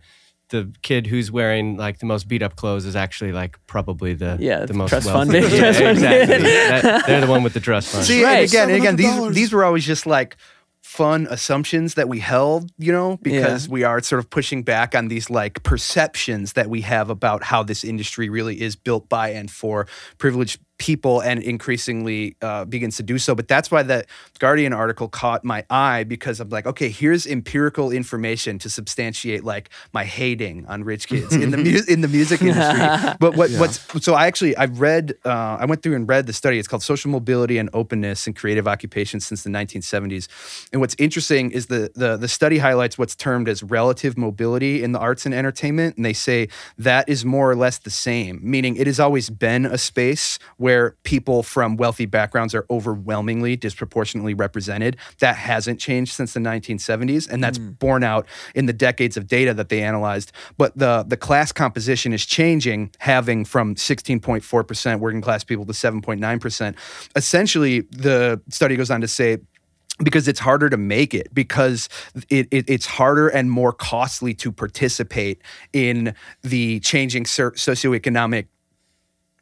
Speaker 1: the kid who's wearing like the most beat up clothes is actually like probably the
Speaker 4: Yeah,
Speaker 1: the most
Speaker 4: trust
Speaker 1: wealthy. *laughs*
Speaker 4: fund.
Speaker 1: Yeah, exactly. That- they're the one with the trust fund.
Speaker 2: See,
Speaker 4: Right.
Speaker 2: and again, and again, these these were always just like fun assumptions that we held, you know, because we are sort of pushing back on these like perceptions that we have about how this industry really is built by and for privileged people and increasingly uh, begins to do so. But that's why that Guardian article caught my eye because I'm like, okay, here's empirical information to substantiate like my hating on rich kids in the *laughs* mu- in the music industry. but what *laughs* what's so I actually I read uh, I went through and read the study. It's called Social Mobility and Openness in Creative Occupations since the 1970s. And what's interesting is the the the study highlights what's termed as relative mobility in the arts and entertainment, and they say that is more or less the same, meaning it has always been a space where people from wealthy backgrounds are overwhelmingly disproportionately represented. That hasn't changed since the 1970s, and that's hmm. borne out in the decades of data that they analyzed. But the the class composition is changing, having from 16.4% working class people to 7.9%. Essentially, the study goes on to say because it's harder to make it because it, it, it's harder and more costly to participate in the changing socioeconomic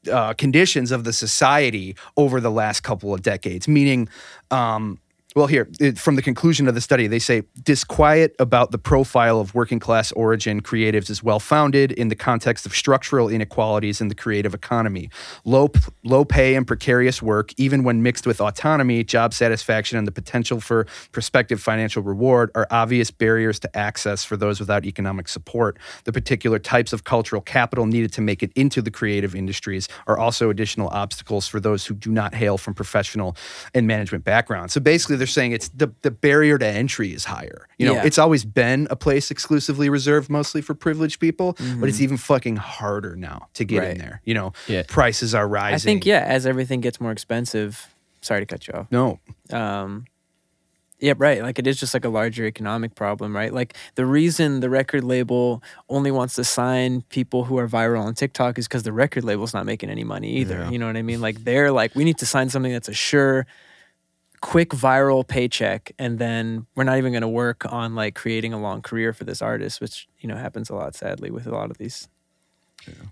Speaker 2: uh, conditions of the society over the last couple of decades. Meaning, um, Well, here, it, from the conclusion of the study, they say disquiet about the profile of working class origin creatives is well founded in the context of structural inequalities in the creative economy. Low, low pay and precarious work, even when mixed with autonomy, job satisfaction, and the potential for prospective financial reward, are obvious barriers to access for those without economic support. The particular types of cultural capital needed to make it into the creative industries are also additional obstacles for those who do not hail from professional and management backgrounds. So basically, they're saying it's the, the barrier to entry is higher. You know,
Speaker 4: Yeah.
Speaker 2: it's always been a place exclusively reserved mostly for privileged people, but it's even fucking harder now to get
Speaker 4: Right.
Speaker 2: in there. You know,
Speaker 1: Yeah.
Speaker 2: prices are rising.
Speaker 4: I think yeah, as everything gets more expensive. Sorry to cut you off.
Speaker 2: No,
Speaker 4: um yeah right like it is just like a larger economic problem right like the reason the record label only wants to sign people who are viral on tiktok is because the record label's not making any money either
Speaker 3: Yeah.
Speaker 4: you know what i mean like they're like we need to sign something that's a sure quick viral paycheck and then we're not even going to work on like creating a long career for this artist which you know happens a lot sadly with a lot of these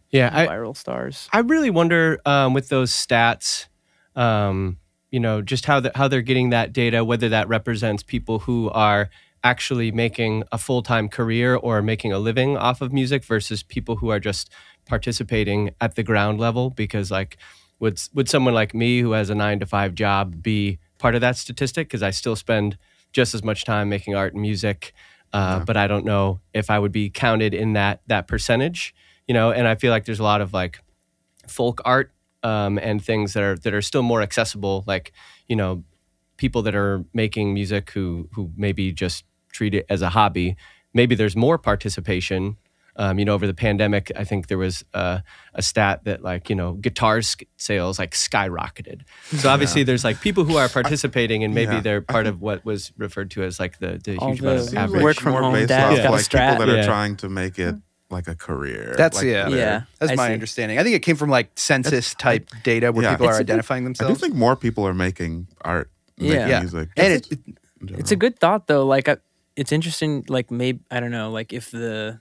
Speaker 1: Yeah, I,
Speaker 4: viral stars
Speaker 1: I really wonder um, with those stats, um, you know, just how the, how they're getting that data, whether that represents people who are actually making a full time career or making a living off of music versus people who are just participating at the ground level. Because like, would would someone like me who has a nine to five job be part of that statistic? Because I still spend just as much time making art and music, uh, but I don't know if I would be counted in that that percentage. You know, and I feel like there's a lot of like folk art um, and things that are that are still more accessible, like you know, people that are making music who who maybe just treat it as a hobby. Maybe there's more participation. Um, you know, over the pandemic, I think there was uh, a stat that like you know guitar sk- sales like skyrocketed. So obviously, there's like people who are *laughs* participating, and maybe
Speaker 3: Yeah.
Speaker 1: they're part of what was referred to as like the the
Speaker 4: All
Speaker 1: huge amount
Speaker 4: the
Speaker 1: of average.
Speaker 4: work from
Speaker 3: more
Speaker 4: home
Speaker 3: based off
Speaker 1: got a
Speaker 3: like
Speaker 4: strat.
Speaker 3: people that are
Speaker 1: Yeah.
Speaker 3: trying to make it like a career.
Speaker 2: That's
Speaker 3: like,
Speaker 2: yeah.
Speaker 4: Yeah.
Speaker 2: That's
Speaker 4: I
Speaker 2: my
Speaker 4: see.
Speaker 2: understanding. I think it came from like census type data where
Speaker 3: Yeah.
Speaker 2: people
Speaker 3: It's
Speaker 2: are
Speaker 3: identifying good-
Speaker 2: identifying
Speaker 3: I do think more people are making art,
Speaker 4: Yeah.
Speaker 3: making
Speaker 2: Yeah.
Speaker 3: music.
Speaker 2: and it, it-
Speaker 4: It's a good thought though. Like I, it's interesting. Like maybe I don't know. Like if the,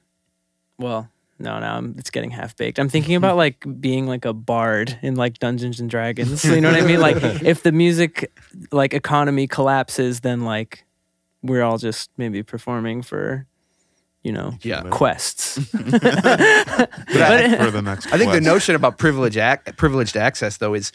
Speaker 4: well, no, no, I'm, it's getting half baked. I'm thinking about like being like a bard in like Dungeons and Dragons. You know what I mean? Like *laughs* if the music like economy collapses, then like we're all just maybe performing for, you know,
Speaker 2: yeah.
Speaker 4: quests. *laughs*
Speaker 2: But
Speaker 3: for the next.
Speaker 2: I think the notion about privilege ac- privileged access though is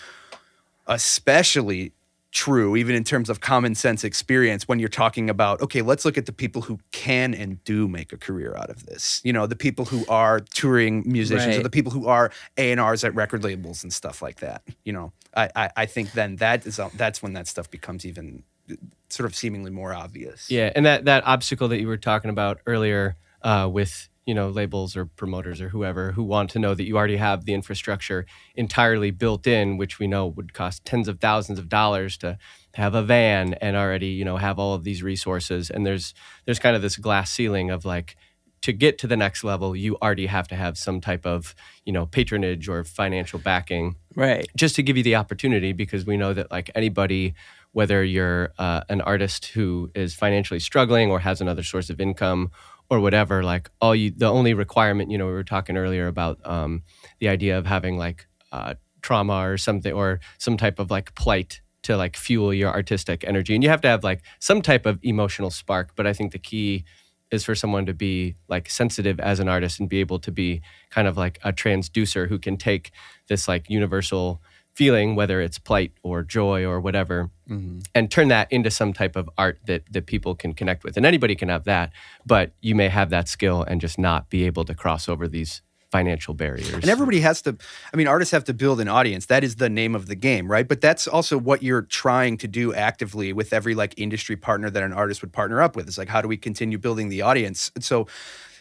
Speaker 2: especially true even in terms of common sense experience when you're talking about okay let's look at the people who can and do make a career out of this. You know the people who are touring musicians or the people who are A&Rs at record labels and stuff like that you know. I I, I think then that is that's when that stuff becomes even uh, sort of seemingly more obvious.
Speaker 1: Yeah, and that that obstacle that you were talking about earlier uh, with you know labels or promoters or whoever who want to know that you already have the infrastructure entirely built in, which we know would cost tens of thousands of dollars to have a van and already you know have all of these resources. And there's there's kind of this glass ceiling of like to get to the next level, you already have to have some type of you know patronage or financial backing
Speaker 4: right.
Speaker 1: just to give you the opportunity because we know that like anybody whether you're uh, an artist who is financially struggling or has another source of income or whatever like all you the only requirement you know we were talking earlier about um, the idea of having like uh, trauma or something or some type of like plight to like fuel your artistic energy. And you have to have like some type of emotional spark but i think the key is for someone to be like sensitive as an artist and be able to be kind of like a transducer who can take this like universal feeling whether it's plight or joy or whatever mm-hmm. and turn that into some type of art that that people can connect with and anybody can have that but you may have that skill and just not be able to cross over these financial barriers
Speaker 2: And everybody has to, I mean, artists have to build an audience. That is the name of the game, right? But that's also what you're trying to do actively with every like industry partner that an artist would partner up with. It's like, how do we continue building the audience? And so,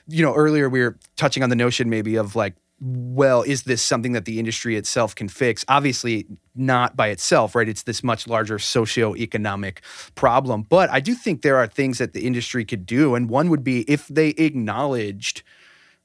Speaker 2: you know, earlier we were touching on the notion maybe of like, well, is this something that the industry itself can fix? Obviously, not by itself, right? It's this much larger socioeconomic problem. But I do think there are things that the industry could do. And one would be if they acknowledged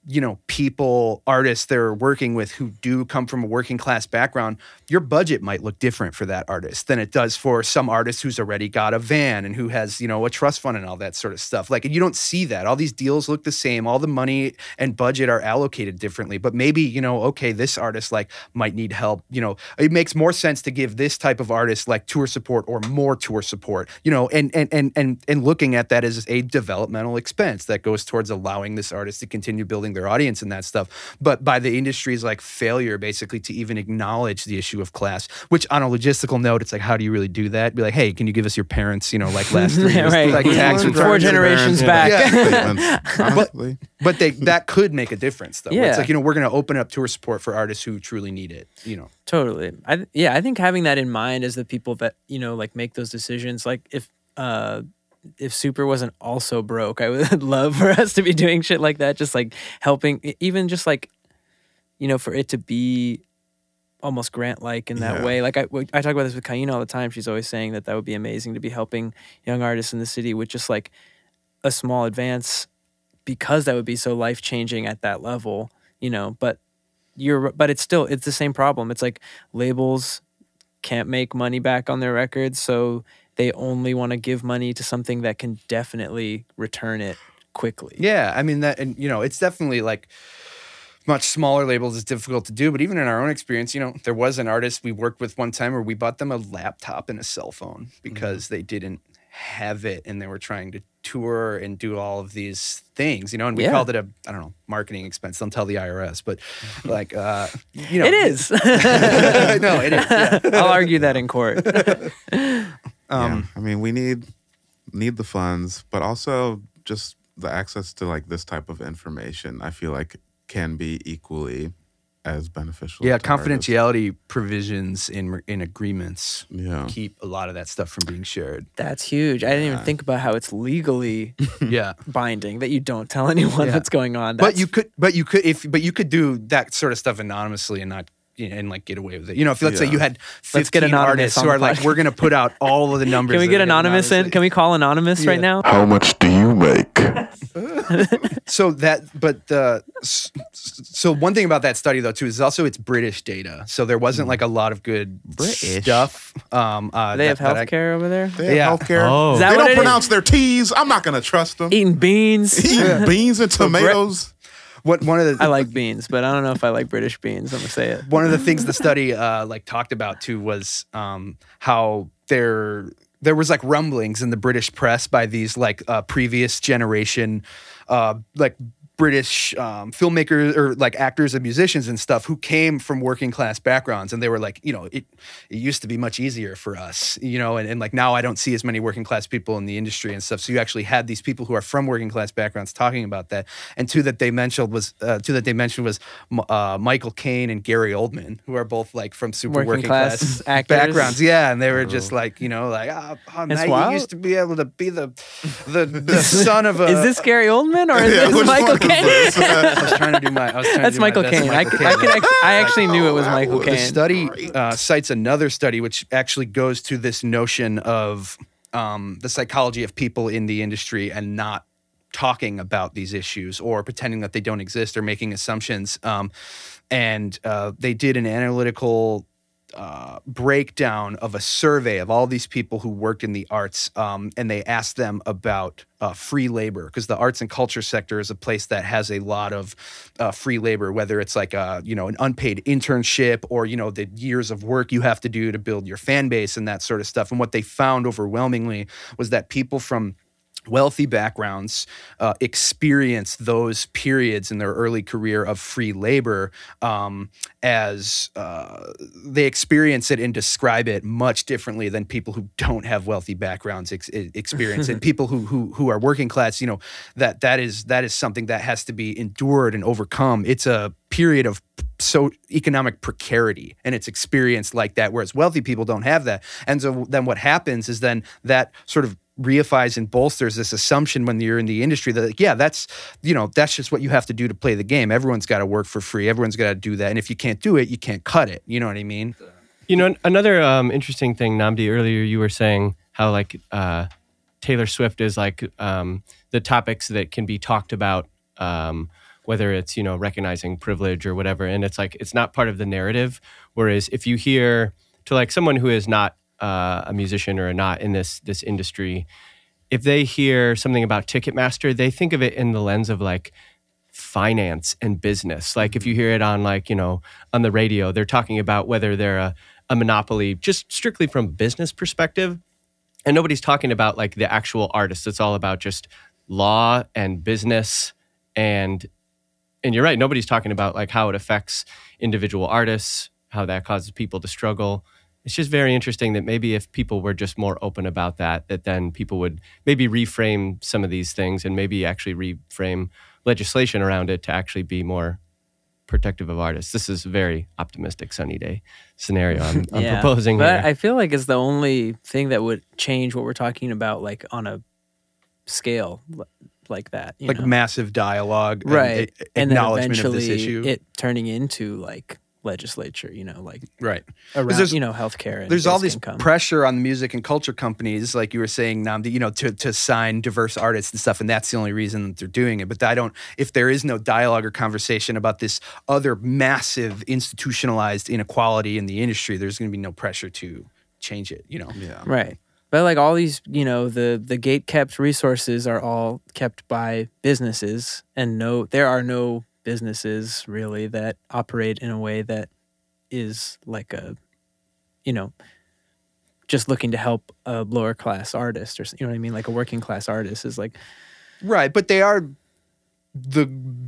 Speaker 2: you know people artists they're working with who do come from a working class background your budget might look different for that artist than it does for some artist who's already got a van and who has you know a trust fund and all that sort of stuff. Like you don't see that. All these deals look the same. All the money and budget are allocated differently. But maybe you know okay this artist like might need help. You know it makes more sense to give this type of artist like tour support or more tour support you know and and and and, and looking at that as a developmental expense that goes towards allowing this artist to continue building their audience and that stuff but by the industry's like failure basically to even acknowledge the issue of class which on a logistical note it's like how do you really do that be like hey can you give us your parents you know like last *laughs* three years
Speaker 4: right.
Speaker 2: like tax
Speaker 3: Four
Speaker 2: returns
Speaker 4: Four generations back.
Speaker 2: Yeah.
Speaker 3: Statements, *laughs* honestly.
Speaker 2: but they that could make a difference though. where
Speaker 4: Yeah.
Speaker 2: It's like, you know, we're gonna open up tour support for artists who truly need it. You know.
Speaker 4: Totally. I yeah, I think having that in mind as the people that, you know, like make those decisions, like if uh if Sooper wasn't also broke, I *laughs* would love for us to be doing shit like that, just like helping even just like you know, for it to be almost grant like in that
Speaker 3: Yeah.
Speaker 4: way. Like I, I talk about this with Kaina all the time. She's always saying that that would be amazing to be helping young artists in the city with just like a small advance because that would be so life changing at that level, you know, but you're but it's still it's the same problem. It's like labels can't make money back on their records, so they only want to give money to something that can definitely return it quickly.
Speaker 2: Yeah, I mean that, and you know, it's definitely like much smaller labels is difficult to do. But even in our own experience, you know, there was an artist we worked with one time where we bought them a laptop and a cell phone because they didn't have it and they were trying to tour and do all of these things, you know, and we
Speaker 4: Yeah.
Speaker 2: called it a I don't know marketing expense. Don't tell the IRS, but *laughs* like uh, you know,
Speaker 4: It is. *laughs*
Speaker 2: no, it is. Yeah. *laughs*
Speaker 4: I'll argue that in court.
Speaker 2: Um,
Speaker 3: yeah. I mean, we need need the funds, but also just the access to like this type of information. I feel like can be equally as beneficial.
Speaker 2: Yeah,
Speaker 3: to artists.
Speaker 2: confidentiality provisions in in agreements
Speaker 3: Yeah,
Speaker 2: keep a lot of that stuff from being shared.
Speaker 4: That's huge. I didn't even think about how it's legally *laughs*
Speaker 2: yeah.
Speaker 4: binding that you don't tell anyone
Speaker 2: Yeah.
Speaker 4: what's going on.
Speaker 2: But you could, but you could, if, but you could do that sort of stuff anonymously and not, you know, and like get away with it. You know, if let's say you had
Speaker 4: Let's get
Speaker 2: 15
Speaker 4: anonymous
Speaker 2: artists who are like, we're going to put out all of the *laughs* numbers.
Speaker 4: Can we get anonymous in? Can we call anonymous right now?
Speaker 5: How much do you make? *laughs*
Speaker 2: So that, but uh, s- s- so one thing about that study though too is also it's British data. So there wasn't like a lot of good
Speaker 3: British.
Speaker 2: stuff. Um, uh,
Speaker 4: They have
Speaker 2: that- that I-
Speaker 4: healthcare over there.
Speaker 3: they have
Speaker 2: Yeah.
Speaker 3: healthcare.
Speaker 1: Oh. Is
Speaker 4: that
Speaker 3: they don't
Speaker 4: it is?
Speaker 3: pronounce their T's. I'm not gonna trust them.
Speaker 4: Eating beans.
Speaker 3: Eating *laughs* beans and tomatoes.
Speaker 2: What one of the
Speaker 4: I like beans, but I don't know if I like British beans. I'm gonna say it.
Speaker 2: one of the things the study uh, like talked about too was um, how there there was like rumblings in the British press by these like uh, previous generation uh, like British um, filmmakers or like actors and musicians and stuff who came from working class backgrounds and they were like you know it it used to be much easier for us you know and, and like now I don't see as many working class people in the industry and stuff so you actually had these people who are from working class backgrounds talking about that and two that they mentioned was uh, two that they mentioned was uh, Michael Caine and Gary Oldman who are both like from super
Speaker 4: Working
Speaker 2: working,
Speaker 4: class
Speaker 2: class, *laughs* backgrounds. yeah and they were just like you know like oh,
Speaker 4: It's
Speaker 2: you used to be able to be the the, *laughs* the son of a
Speaker 4: Is this Gary Oldman or is *laughs*
Speaker 3: Yeah,
Speaker 4: this
Speaker 3: which
Speaker 4: Michael
Speaker 3: one
Speaker 4: Caine? *laughs*
Speaker 2: I was trying to do my. I was trying to
Speaker 4: That's
Speaker 2: do my
Speaker 4: Michael
Speaker 2: best
Speaker 4: Caine. I,
Speaker 2: Michael
Speaker 4: could, I,
Speaker 2: Caine.
Speaker 4: could act- I actually knew it was Michael
Speaker 2: The
Speaker 4: Caine.
Speaker 2: study uh, cites another study which actually goes to this notion of um, the psychology of people in the industry and not talking about these issues or pretending that they don't exist or making assumptions. Um, and uh, they did an analytical uh, breakdown of a survey of all these people who worked in the arts, um, and they asked them about uh, free labor because the arts and culture sector is a place that has a lot of uh, free labor, whether it's like a you know an unpaid internship or you know the years of work you have to do to build your fan base and that sort of stuff. And what they found overwhelmingly was that people from wealthy backgrounds uh, experience those periods in their early career of free labor um, as uh, they experience it and describe it much differently than people who don't have wealthy backgrounds ex- experience. And *laughs* people who, who who are working class you know that that is that is something that has to be endured and overcome. It's a period of so economic precarity and it's experienced like that whereas wealthy people don't have that. And so then what happens is then that sort of reifies and bolsters this assumption when you're in the industry that like, yeah that's you know that's just what you have to do to play the game. Everyone's got to work for free. Everyone's got to do that. And if you can't do it you can't cut it. You know what i mean?
Speaker 1: You know, another um, interesting thing, Nnamdi, earlier you were saying how like uh, Taylor Swift is like um, the topics that can be talked about um, whether it's you know recognizing privilege or whatever. And it's like it's not part of the narrative. Whereas if you hear to like someone who is not uh, a musician or not in this this industry if they hear something about ticketmaster they think of it in the lens of like finance and business. Like if you hear it on like you know on the radio they're talking about whether they're a, a monopoly just strictly from a business perspective. And nobody's talking about like the actual artist. It's all about just law and business. And and you're right nobody's talking about like how it affects individual artists how that causes people to struggle it's just very interesting that maybe if people were just more open about that that then people would maybe reframe some of these things and maybe actually reframe legislation around it to actually be more protective of artists this is a very optimistic sunny day scenario i'm, *laughs* I'm
Speaker 4: Yeah.
Speaker 1: proposing
Speaker 4: But
Speaker 1: here
Speaker 4: I feel like it's the only thing that would change what we're talking about, like on a scale like that. you
Speaker 2: like
Speaker 4: know?
Speaker 2: massive dialogue, and
Speaker 4: right?
Speaker 2: a-
Speaker 4: and then
Speaker 2: acknowledgement of
Speaker 4: eventually
Speaker 2: this issue.
Speaker 4: it turning into like legislature. You know, like
Speaker 2: right.
Speaker 4: around
Speaker 2: there's-
Speaker 4: you know healthcare. And
Speaker 2: There's all
Speaker 4: things
Speaker 2: this
Speaker 4: can come.
Speaker 2: pressure on the music and culture companies, like you were saying, Nnamdi, you know, to, to sign diverse artists and stuff, and that's the only reason that they're doing it. But I don't, if there is no dialogue or conversation about this other massive institutionalized inequality in the industry, there's going to be no pressure to change it. You know,
Speaker 3: Yeah.
Speaker 4: Right. But like all these, you know, the the gate kept resources are all kept by businesses and no there are no businesses really that operate in a way that is like a you know just looking to help a lower class artist or you know what I mean like a working class artist is like
Speaker 2: right? But they are. The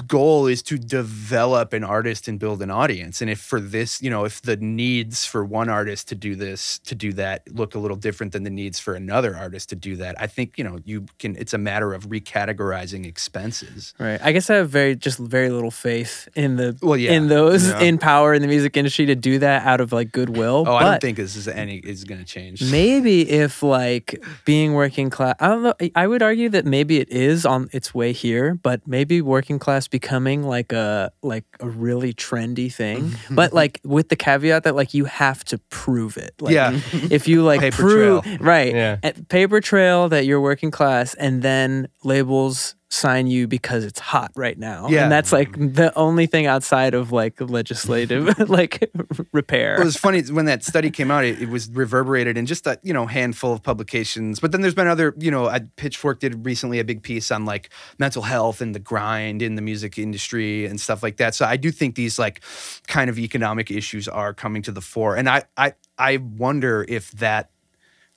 Speaker 2: goal is to develop an artist and build an audience. And if for this, you know, if the needs for one artist to do this, to do that, look a little different than the needs for another artist to do that, I think, you know, you can, it's a matter of recategorizing expenses.
Speaker 4: right. I guess I have very just very little faith in the
Speaker 2: Well, yeah.
Speaker 4: in those
Speaker 3: Yeah.
Speaker 4: in power in the music industry to do that out of like goodwill.
Speaker 2: Oh, I don't think this is any is going to change.
Speaker 4: maybe if like being working class i don't know i would argue that maybe it is on its way here but maybe working class becoming like a like a really trendy thing *laughs* but like with the caveat that like you have to prove it like
Speaker 2: Yeah.
Speaker 4: if you like prove
Speaker 2: trail.
Speaker 4: right
Speaker 1: Yeah.
Speaker 4: at paper trail that you're working class and then labels sign you because it's hot right now
Speaker 2: Yeah.
Speaker 4: and that's like the only thing outside of like legislative *laughs* like repair
Speaker 2: Well, it was funny when that study came out. It, it was reverberated in just a you know handful of publications. But then there's been other you know. I, Pitchfork did recently a big piece on like mental health and the grind in the music industry and stuff like that. So I do think these like kind of economic issues are coming to the fore, and I I I wonder if that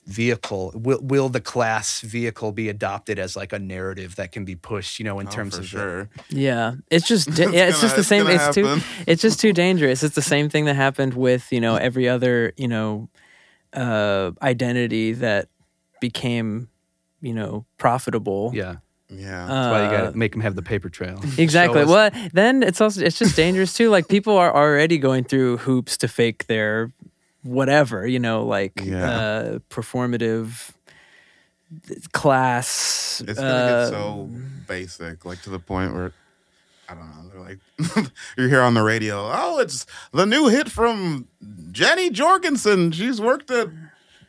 Speaker 2: vehicle will will the class vehicle be adopted as like a narrative that can be pushed you know in
Speaker 3: Oh,
Speaker 2: terms
Speaker 3: for
Speaker 2: of the-
Speaker 3: sure.
Speaker 4: Yeah, it's just *laughs* yeah, it's
Speaker 3: gonna-
Speaker 4: just the
Speaker 3: it's
Speaker 4: same.
Speaker 3: gonna
Speaker 4: It's too *laughs* it's just too dangerous. It's the same thing that happened with you know every other you know uh, identity that became you know profitable.
Speaker 2: yeah
Speaker 3: Yeah.
Speaker 2: that's why you got
Speaker 4: Uh,
Speaker 2: to make them have the paper trail *laughs*
Speaker 4: Exactly.
Speaker 2: Show
Speaker 4: Well, then it's also it's just dangerous too. Like people are already going through hoops to fake their whatever, you know, like
Speaker 3: Yeah.
Speaker 4: uh, performative class.
Speaker 3: It's gonna
Speaker 4: uh,
Speaker 3: get so basic, like to the point where I don't know. They're like, *laughs* you're here on the radio, oh, it's the new hit from Jenny Jorgensen. She's worked at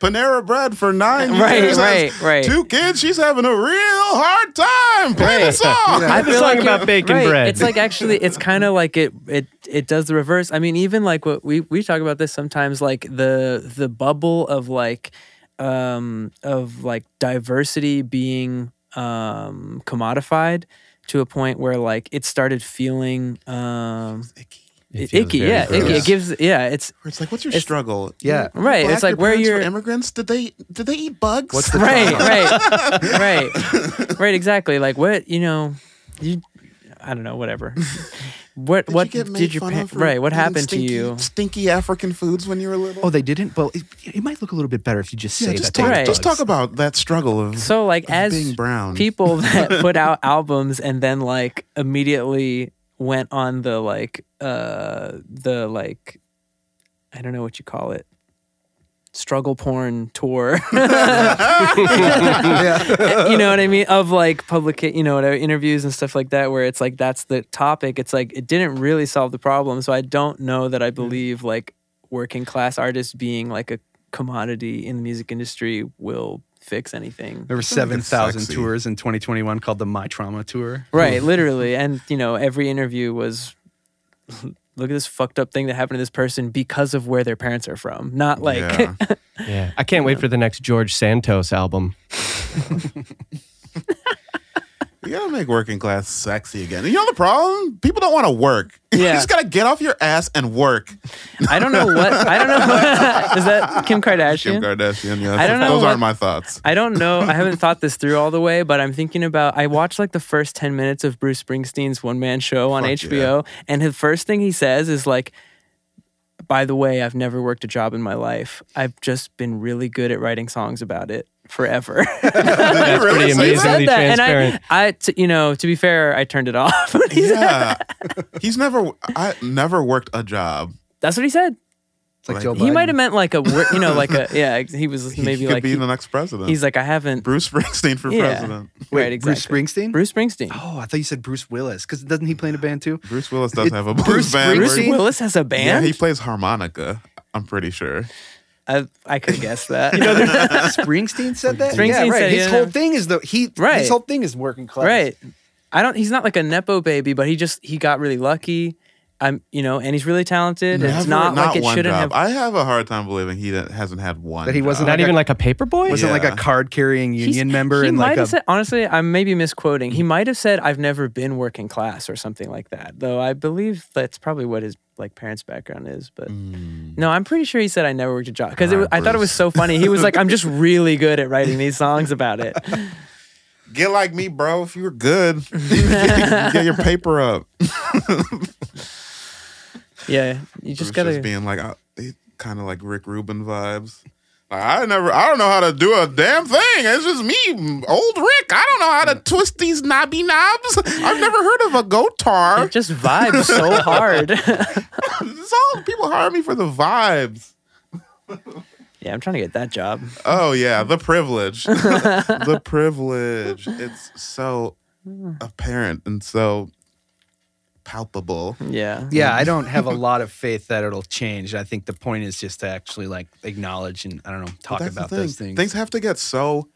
Speaker 3: Panera Bread for nine *laughs*
Speaker 4: Right,
Speaker 3: years. has
Speaker 4: right, right.
Speaker 3: Two kids. She's having a real hard time. Play the
Speaker 4: Right.
Speaker 3: song.
Speaker 1: I have a
Speaker 4: feel
Speaker 1: song
Speaker 4: like
Speaker 1: about
Speaker 4: you're-
Speaker 1: bacon
Speaker 4: right.
Speaker 1: bread.
Speaker 4: It's like actually, it's kind of like it it it does the reverse. I mean, even like what we we talk about this sometimes, like the the bubble of like um of like diversity being um commodified to a point where like it started feeling um
Speaker 3: Icky.
Speaker 1: It
Speaker 4: icky. Yeah,
Speaker 1: gross.
Speaker 4: icky. It gives yeah. It's
Speaker 3: It's like, what's your
Speaker 4: It's-
Speaker 3: struggle?
Speaker 2: Yeah.
Speaker 3: You're
Speaker 4: Right,
Speaker 3: black,
Speaker 4: it's like
Speaker 3: your
Speaker 4: where
Speaker 3: parents were
Speaker 4: you're-
Speaker 3: immigrants. Did they did they eat bugs?
Speaker 2: What's the *laughs*
Speaker 4: right, right, *laughs* right, right. Exactly. Like what you know, you. I don't know. Whatever. *laughs* What
Speaker 3: Did
Speaker 4: what
Speaker 3: you get made
Speaker 4: did your
Speaker 3: fun
Speaker 4: pa-
Speaker 3: of for
Speaker 4: right? What happened
Speaker 3: stinky,
Speaker 4: to you?
Speaker 3: Stinky African foods when you were little.
Speaker 2: Oh, they didn't. Well, it, it might look a little bit better if you just
Speaker 3: yeah,
Speaker 2: say
Speaker 3: just
Speaker 2: that.
Speaker 3: talk,
Speaker 4: Right.
Speaker 3: just talk about that struggle of,
Speaker 4: So like
Speaker 3: of
Speaker 4: as
Speaker 3: being brown.
Speaker 4: people that put out albums and then like immediately went on the like uh the like I don't know what you call it. Struggle porn tour. *laughs* You know what I mean? Of like public you know whatever interviews and stuff like that where it's like that's the topic. It's like it didn't really solve the problem. So I don't know that I believe like working class artists being like a commodity in the music industry will fix anything.
Speaker 2: There were
Speaker 3: feel like
Speaker 2: seven
Speaker 3: it's
Speaker 2: tours in 2021 called the My Trauma Tour.
Speaker 4: Right, literally. And, you know, every interview was *laughs* look at this fucked up thing that happened to this person because of where their parents are from. Not like
Speaker 3: yeah. *laughs*
Speaker 1: Yeah. I can't wait for the next George Santos album. *laughs*
Speaker 3: You gotta make working class sexy again. You know the problem? People don't want to work. *laughs*
Speaker 4: Yeah.
Speaker 3: you just gotta get off your ass and work.
Speaker 4: I don't know what I don't know *laughs* is that Kim Kardashian?
Speaker 3: Kim Kardashian, yes.
Speaker 4: I don't know
Speaker 3: Those
Speaker 4: what-
Speaker 3: aren't my thoughts.
Speaker 4: I don't know. I haven't thought this through all the way, but I'm thinking about. I watched like the first 10 minutes of Bruce Springsteen's one man show on
Speaker 3: Fuck
Speaker 4: HBO, and his first thing he says is like, by the way, I've never worked a job in my life. I've just been really good at writing songs about it forever. *laughs* *laughs*
Speaker 1: That's
Speaker 3: really
Speaker 1: pretty
Speaker 3: say that?
Speaker 1: amazingly
Speaker 4: Said that, and
Speaker 1: transparent.
Speaker 4: I, I t- you know, to be fair, I turned it *laughs* off. he.
Speaker 3: Yeah. He's never I never worked a job.
Speaker 4: That's what he said.
Speaker 2: It's like,
Speaker 3: Like,
Speaker 2: Joe
Speaker 4: He might have meant like a, wor- you know, like a yeah. He was
Speaker 3: He
Speaker 4: maybe
Speaker 3: could
Speaker 4: like
Speaker 3: be
Speaker 4: he-
Speaker 3: the next president.
Speaker 4: he's like I haven't.
Speaker 3: Bruce Springsteen for
Speaker 4: Yeah.
Speaker 3: president.
Speaker 2: Wait,
Speaker 4: right, exactly.
Speaker 2: Bruce Springsteen.
Speaker 4: Bruce Springsteen.
Speaker 2: Oh, I thought you said Bruce Willis because doesn't he play in a band too?
Speaker 3: Bruce Willis does
Speaker 2: It-
Speaker 3: have a
Speaker 2: Bruce
Speaker 3: blues band.
Speaker 4: Bruce
Speaker 3: where he-
Speaker 2: Springsteen?
Speaker 4: Willis has a band.
Speaker 3: Yeah, he plays harmonica. I'm pretty sure.
Speaker 4: I, I could have guessed that. *laughs*
Speaker 2: Springsteen said that.
Speaker 4: Springsteen
Speaker 2: yeah, right.
Speaker 4: said
Speaker 2: his
Speaker 4: didn't
Speaker 2: whole thing is the he.
Speaker 4: Right.
Speaker 2: His whole thing is working class.
Speaker 4: right. I don't. He's not like a nepo baby, but he just he got really lucky. I'm, you know, and he's really talented. it's
Speaker 3: Never-
Speaker 4: not, like it shouldn't
Speaker 3: job.
Speaker 4: have.
Speaker 3: I have a hard time believing he hasn't had one.
Speaker 2: That he wasn't
Speaker 3: job.
Speaker 1: Not
Speaker 2: like
Speaker 1: even
Speaker 2: a-
Speaker 1: like a paper boy?
Speaker 2: Wasn't like a card carrying
Speaker 4: He's-
Speaker 2: union member
Speaker 4: he
Speaker 2: and
Speaker 4: might
Speaker 2: like
Speaker 4: have
Speaker 2: a.
Speaker 4: said, honestly, I may be misquoting. He might have said, "I've never been working class" or something like that. Though I believe that's probably what his like parents' background is. But
Speaker 3: Mm.
Speaker 4: no, I'm pretty sure he said, "I never worked a job" because
Speaker 3: Ah,
Speaker 4: I thought it was so funny. He was like, "I'm just really good at writing these songs about it." *laughs*
Speaker 3: Get like me, bro. If you were good, *laughs* get your paper up.
Speaker 4: Yeah, you just
Speaker 3: Bruce
Speaker 4: gotta.
Speaker 3: just being like, uh, kind of like Rick Rubin vibes. I never, I don't know how to do a damn thing. It's just me, old Rick. I don't know how to twist these knobby knobs. I've never heard of a gotar.
Speaker 4: it just vibes so *laughs* hard.
Speaker 3: It's all people hire me for the vibes.
Speaker 4: yeah, I'm trying to get that job.
Speaker 3: Oh yeah, the privilege, *laughs* the privilege. It's so apparent and so palpable.
Speaker 4: Yeah.
Speaker 2: Yeah, I mm-hmm. don't have a *laughs* lot of faith that it'll change. I think the point is just to actually like acknowledge and I don't know talk
Speaker 3: But that's the
Speaker 2: about
Speaker 3: thing.
Speaker 2: those things.
Speaker 3: Things have to get so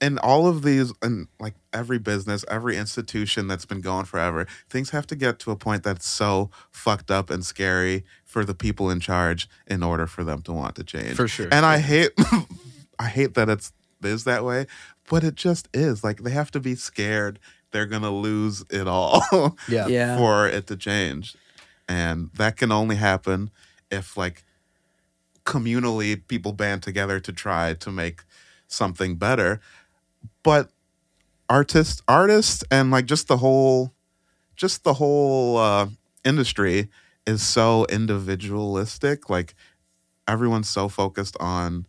Speaker 3: in all of these and like every business, every institution that's been going forever, things have to get to a point that's so fucked up and scary for the people in charge in order for them to want to change.
Speaker 2: For sure.
Speaker 3: And I hate *laughs* I hate that it's is that way, but it just is. Like they have to be scared they're gonna lose it all *laughs*
Speaker 2: yeah.
Speaker 4: Yeah.
Speaker 3: for it to change. And that can only happen if like communally people band together to try to make something better. But artists artists and like just the whole just the whole uh industry is so individualistic. Like everyone's so focused on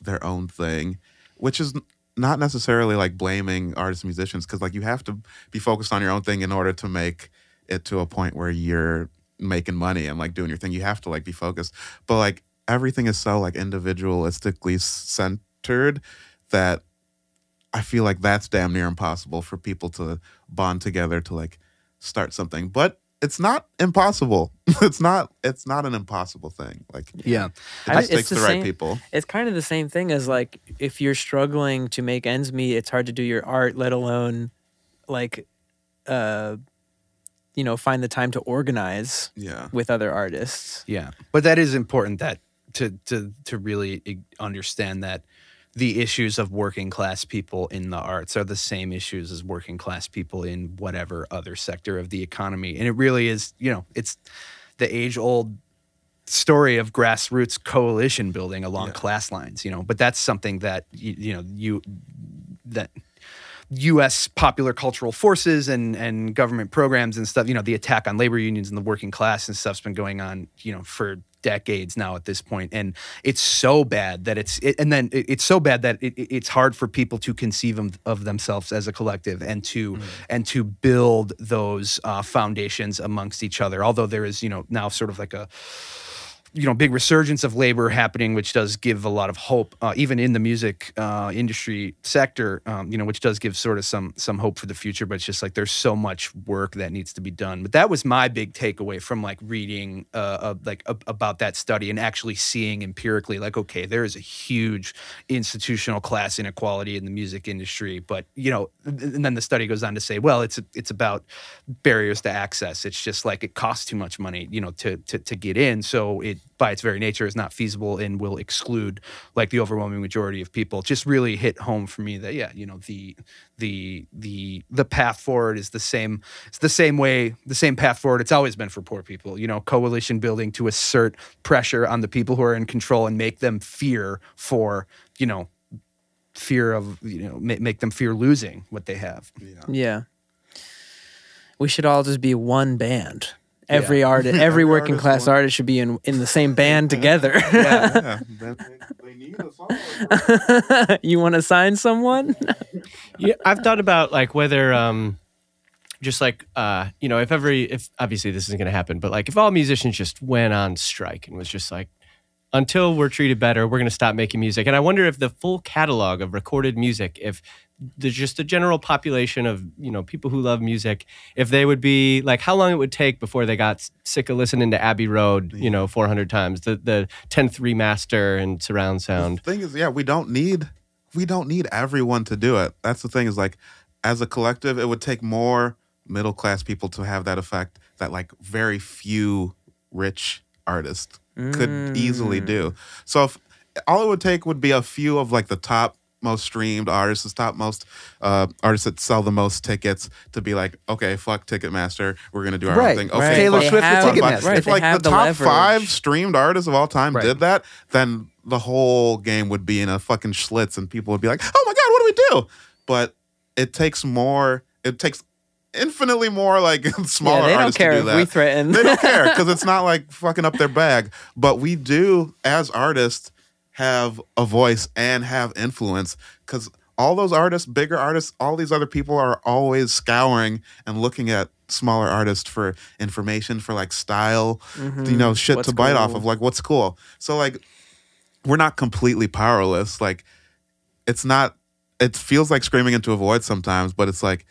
Speaker 3: their own thing, which is not necessarily like blaming artists and musicians because like you have to be focused on your own thing in order to make it to a point where you're making money and like doing your thing. You have to like be focused. But like everything is so like individualistically centered that i feel like that's damn near impossible for people to bond together to like start something. But it's not impossible. *laughs* It's not it's not an impossible thing. Like
Speaker 2: Yeah.
Speaker 3: it
Speaker 4: I-
Speaker 3: just
Speaker 4: it's
Speaker 3: takes
Speaker 4: the
Speaker 3: the right people.
Speaker 4: It's kind of the same thing as like if you're struggling to make ends meet, it's hard to do your art, let alone like uh you know, find the time to organize
Speaker 3: yeah.
Speaker 4: with other artists.
Speaker 2: Yeah, but that is important that to to to really understand that the issues of working class people in the arts are the same issues as working class people in whatever other sector of the economy, and it really is. You know, it's the age old story of grassroots coalition building along
Speaker 3: Yeah.
Speaker 2: class lines. You know, but that's something that you, you know you that U.S. popular cultural forces and and government programs and stuff. You know, the attack on labor unions and the working class and stuff's been going on. You know, for decades now at this point, and it's so bad that it's it, and then it, it's so bad that it, it- it's hard for people to conceive of, of themselves as a collective and to and to build those uh, foundations amongst each other. Although there is you know now sort of like a you know big resurgence of labor happening, which does give a lot of hope, uh, even in the music uh, industry sector. Um, you know, which does give sort of some some hope for the future. But it's just like there's so much work that needs to be done. But that was my big takeaway from like reading uh, like about that study and actually seeing empirically, like okay, there is a huge institutional class inequality in the music industry. But you know, and then the study goes on to say, well, it's it's about barriers to access. It's just like it costs too much money, you know, to to to get in. So it by its very nature is not feasible and will exclude like the overwhelming majority of people. Just really hit home for me that yeah, you know, the the the the path forward is the same it's the same way, the same path forward it's always been for poor people. You know, coalition building to assert pressure on the people who are in control and make them fear for, you know, fear of, you know, ma- make them fear losing what they have.
Speaker 4: Yeah. We should all just be one band. Every *laughs* artist, every working
Speaker 3: artist
Speaker 4: class
Speaker 3: one.
Speaker 4: artist should be in in the same band together.
Speaker 3: Yeah, *laughs* they, they need us *laughs* all.
Speaker 4: you want to sign someone?
Speaker 1: Yeah, I've thought about like whether um just like uh you know if every if obviously this isn't going to happen but like if all musicians just went on strike and was just like until we're treated better we're going to stop making music and I wonder if the full catalog of recorded music if the just the general population of you know people who love music if they would be like how long it would take before they got sick of listening to Abbey Road you know 400 times the the 10th remaster and surround sound
Speaker 3: thing is, yeah, we don't need we don't need everyone to do it. That's the thing is like as a collective, it would take more middle class people to have that effect that like very few rich artists could easily mm. do. So if all it would take would be a few of like the top most streamed artists, the top most uh, artists that sell the most tickets to be like, okay, fuck Ticketmaster, we're gonna do our
Speaker 2: Right,
Speaker 3: own thing. Okay,
Speaker 2: right. Taylor
Speaker 3: fuck
Speaker 2: Swift
Speaker 4: They
Speaker 2: with
Speaker 4: have-
Speaker 2: Ticketmaster.
Speaker 4: Right,
Speaker 3: if
Speaker 4: they
Speaker 3: like the
Speaker 4: the
Speaker 3: top
Speaker 4: leverage.
Speaker 3: five streamed artists of all time
Speaker 2: Right.
Speaker 3: did that, then the whole game would be in a fucking schlitz, and people would be like, "Oh my god, what do we do?" But it takes more. It takes infinitely more like *laughs* smaller
Speaker 4: yeah, they don't
Speaker 3: artists
Speaker 4: care
Speaker 3: to
Speaker 4: if
Speaker 3: do that.
Speaker 4: we threaten.
Speaker 3: they don't *laughs* care because it's not like fucking up their bag. But we do, as artists, have a voice and have influence because all those artists, bigger artists, all these other people are always scouring and looking at smaller artists for information, for like style, you mm-hmm. know, shit
Speaker 4: What's
Speaker 3: to bite off of, like what's cool. So like, we're not completely powerless. Like, it's not. It feels like screaming into a void sometimes, but it's like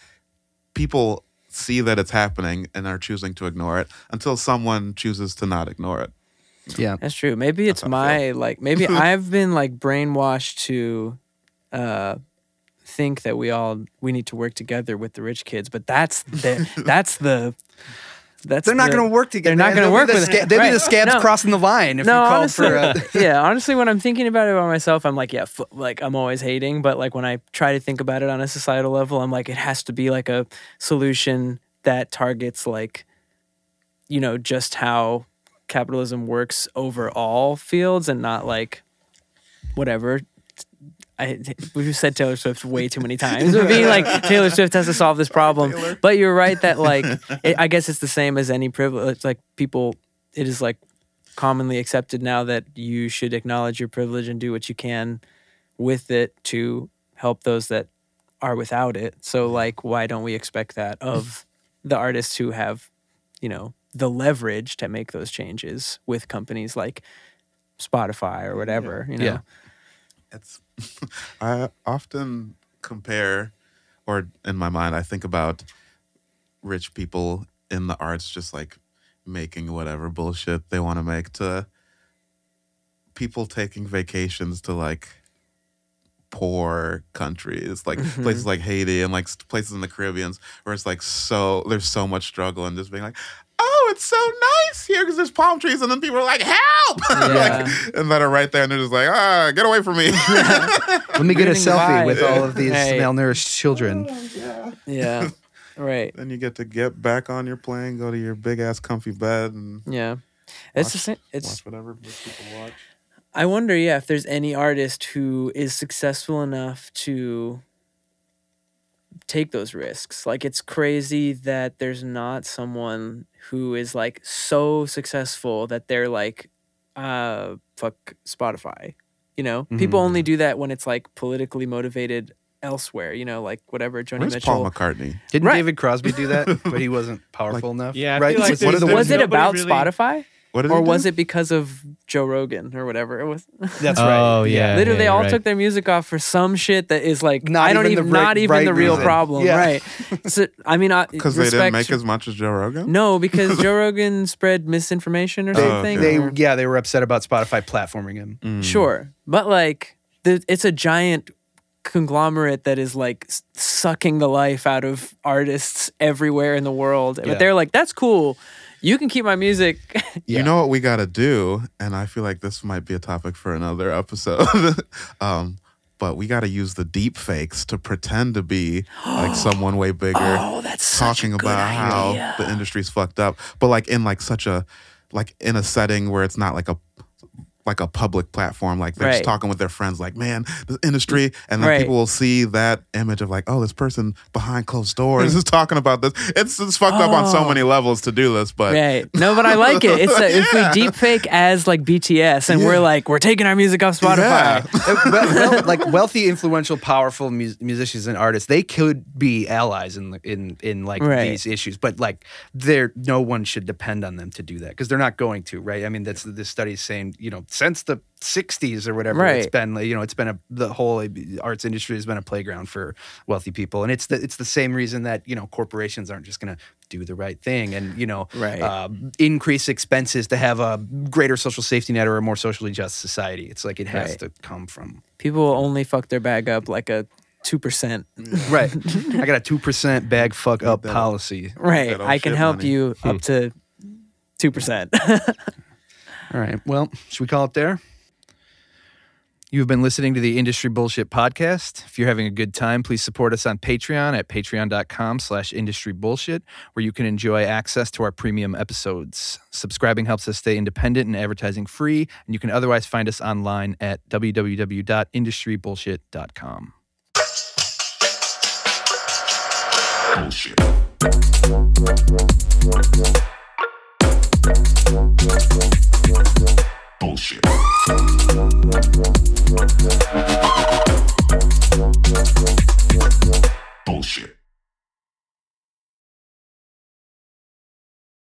Speaker 3: people see that it's happening and are choosing to ignore it until someone chooses to not ignore it.
Speaker 2: Yeah.
Speaker 4: That's true. Maybe it's
Speaker 3: how I
Speaker 4: my like maybe *laughs* I've been like brainwashed to uh think that we all we need to work together with the rich kids, but that's the *laughs* that's the that's
Speaker 2: They're not
Speaker 4: the-
Speaker 2: going to work together.
Speaker 4: They're not going to work
Speaker 2: the
Speaker 4: with
Speaker 2: sca- They'll be the scabs
Speaker 4: No.
Speaker 2: crossing the line if
Speaker 4: no,
Speaker 2: you call
Speaker 4: honestly,
Speaker 2: for. A, *laughs*
Speaker 4: yeah, honestly, when I'm thinking about it by myself, I'm like, yeah, f- like I'm always hating, but like when I try to think about it on a societal level, I'm like, it has to be like a solution that targets like, you know, just how capitalism works over all fields and not like whatever. I we've said Taylor Swift way too many times. But *laughs* being like Taylor Swift has to solve this problem, but you're right that like it, I guess it's the same as any privilege. It's like people, it is like commonly accepted now that you should acknowledge your privilege and do what you can with it to help those that are without it. So like why don't we expect that of the artists who have, you know, the leverage to make those changes with companies like Spotify or whatever, you know.
Speaker 2: Yeah.
Speaker 3: It's *laughs* I often compare or in my mind I think about rich people in the arts just like making whatever bullshit they want to make to people taking vacations to like poor countries like mm-hmm. places like Haiti and like places in the Caribbeans where it's like so there's so much struggle and just being like oh it's so nice here because there's palm trees and then people are like help *laughs* like, and that are right there and they're just like ah get away from me *laughs*
Speaker 2: let me get a selfie with all of these
Speaker 4: Right.
Speaker 2: malnourished children.
Speaker 4: Yeah. yeah. right.
Speaker 3: then you get to get back on your plane go to your big ass comfy bed and
Speaker 4: Yeah. It's the same it's
Speaker 3: watch whatever people watch
Speaker 4: I wonder, yeah, if there's any artist who is successful enough to take those risks. Like it's crazy that there's not someone who is like so successful that they're like, uh, fuck Spotify. You know, people only do that when it's like politically motivated elsewhere. You know, like whatever Joni
Speaker 3: where's
Speaker 4: Mitchell.
Speaker 3: Paul McCartney
Speaker 2: Didn't
Speaker 4: Right.
Speaker 2: David Crosby do that? *laughs* but he wasn't powerful enough.
Speaker 1: Yeah,
Speaker 2: right?
Speaker 1: feel like
Speaker 2: What are the
Speaker 4: was it about
Speaker 1: really-
Speaker 4: Spotify?
Speaker 3: What did
Speaker 4: or was it because of Joe Rogan or whatever it was? *laughs*
Speaker 2: That's right.
Speaker 1: Oh,
Speaker 2: right.
Speaker 1: yeah.
Speaker 4: Literally, they all
Speaker 1: right.
Speaker 4: took their music off for some shit that is like
Speaker 2: Not
Speaker 4: I don't
Speaker 2: even the
Speaker 4: even,
Speaker 2: right-
Speaker 4: not even
Speaker 2: right
Speaker 4: the real
Speaker 2: reason.
Speaker 4: problem,
Speaker 2: Yeah.
Speaker 4: right? *laughs* So I mean,
Speaker 3: because they didn't make as much as Joe Rogan?
Speaker 4: No, because *laughs* Joe Rogan spread misinformation or
Speaker 3: They-
Speaker 4: something.
Speaker 2: They
Speaker 4: or-
Speaker 2: yeah, they were upset about Spotify platforming him.
Speaker 3: Mm.
Speaker 4: Sure, but like the, it's a giant conglomerate that is like sucking the life out of artists everywhere in the world.
Speaker 2: Yeah.
Speaker 4: But they're like, that's cool. You can keep my music. *laughs*
Speaker 2: Yeah.
Speaker 3: You know what we got to do, and I feel like this might be a topic for another episode. *laughs* um, but we got to use the deep fakes to pretend to be like *gasps* someone way bigger,
Speaker 4: oh, that's such
Speaker 3: talking
Speaker 4: a good
Speaker 3: about how the industry's fucked up, but like in like such a like in a setting where it's not like a like a public platform, like they're just talking with their friends, like, man, the industry, and then
Speaker 4: Right.
Speaker 3: people will see that image of like, oh, this person behind closed doors is *laughs* talking about this. It's it's fucked up on so
Speaker 4: Oh.
Speaker 3: many levels to do this, but
Speaker 4: Right. No, but I like it. It's a, if we *laughs* deep fake as like BTS and we're like we're taking our music off Spotify.
Speaker 3: Yeah.
Speaker 2: Well, well, like wealthy, influential, powerful mu- musicians and artists, they could be allies in in in like
Speaker 4: Right.
Speaker 2: these issues, but like there, no one should depend on them to do that because they're not going to, right? I mean, that's this study is saying, you know, since the '60s or whatever, it's
Speaker 4: Right.
Speaker 2: been, you know, it's been a the whole arts industry has been a playground for wealthy people, and it's the it's the same reason that you know corporations aren't just going to do the right thing and you know
Speaker 4: Right.
Speaker 2: uh, increase expenses to have a greater social safety net or a more socially just society. It's like it has
Speaker 4: Right.
Speaker 2: to come from
Speaker 4: People will only fuck their bag up like a two percent. *laughs*
Speaker 2: right. I got a two percent bag fuck up policy.
Speaker 4: Right. I can help
Speaker 3: money.
Speaker 4: you up to two percent. *laughs*
Speaker 2: All right. Well, should we call it there? You've been listening to the Industry Bullshit Podcast. If you're having a good time, please support us on Patreon at patreon.com slash industry bullshit, where you can enjoy access to our premium episodes. Subscribing helps us stay independent and advertising free, and you can otherwise find us online at www.industrybullshit.com.
Speaker 5: Bullshit.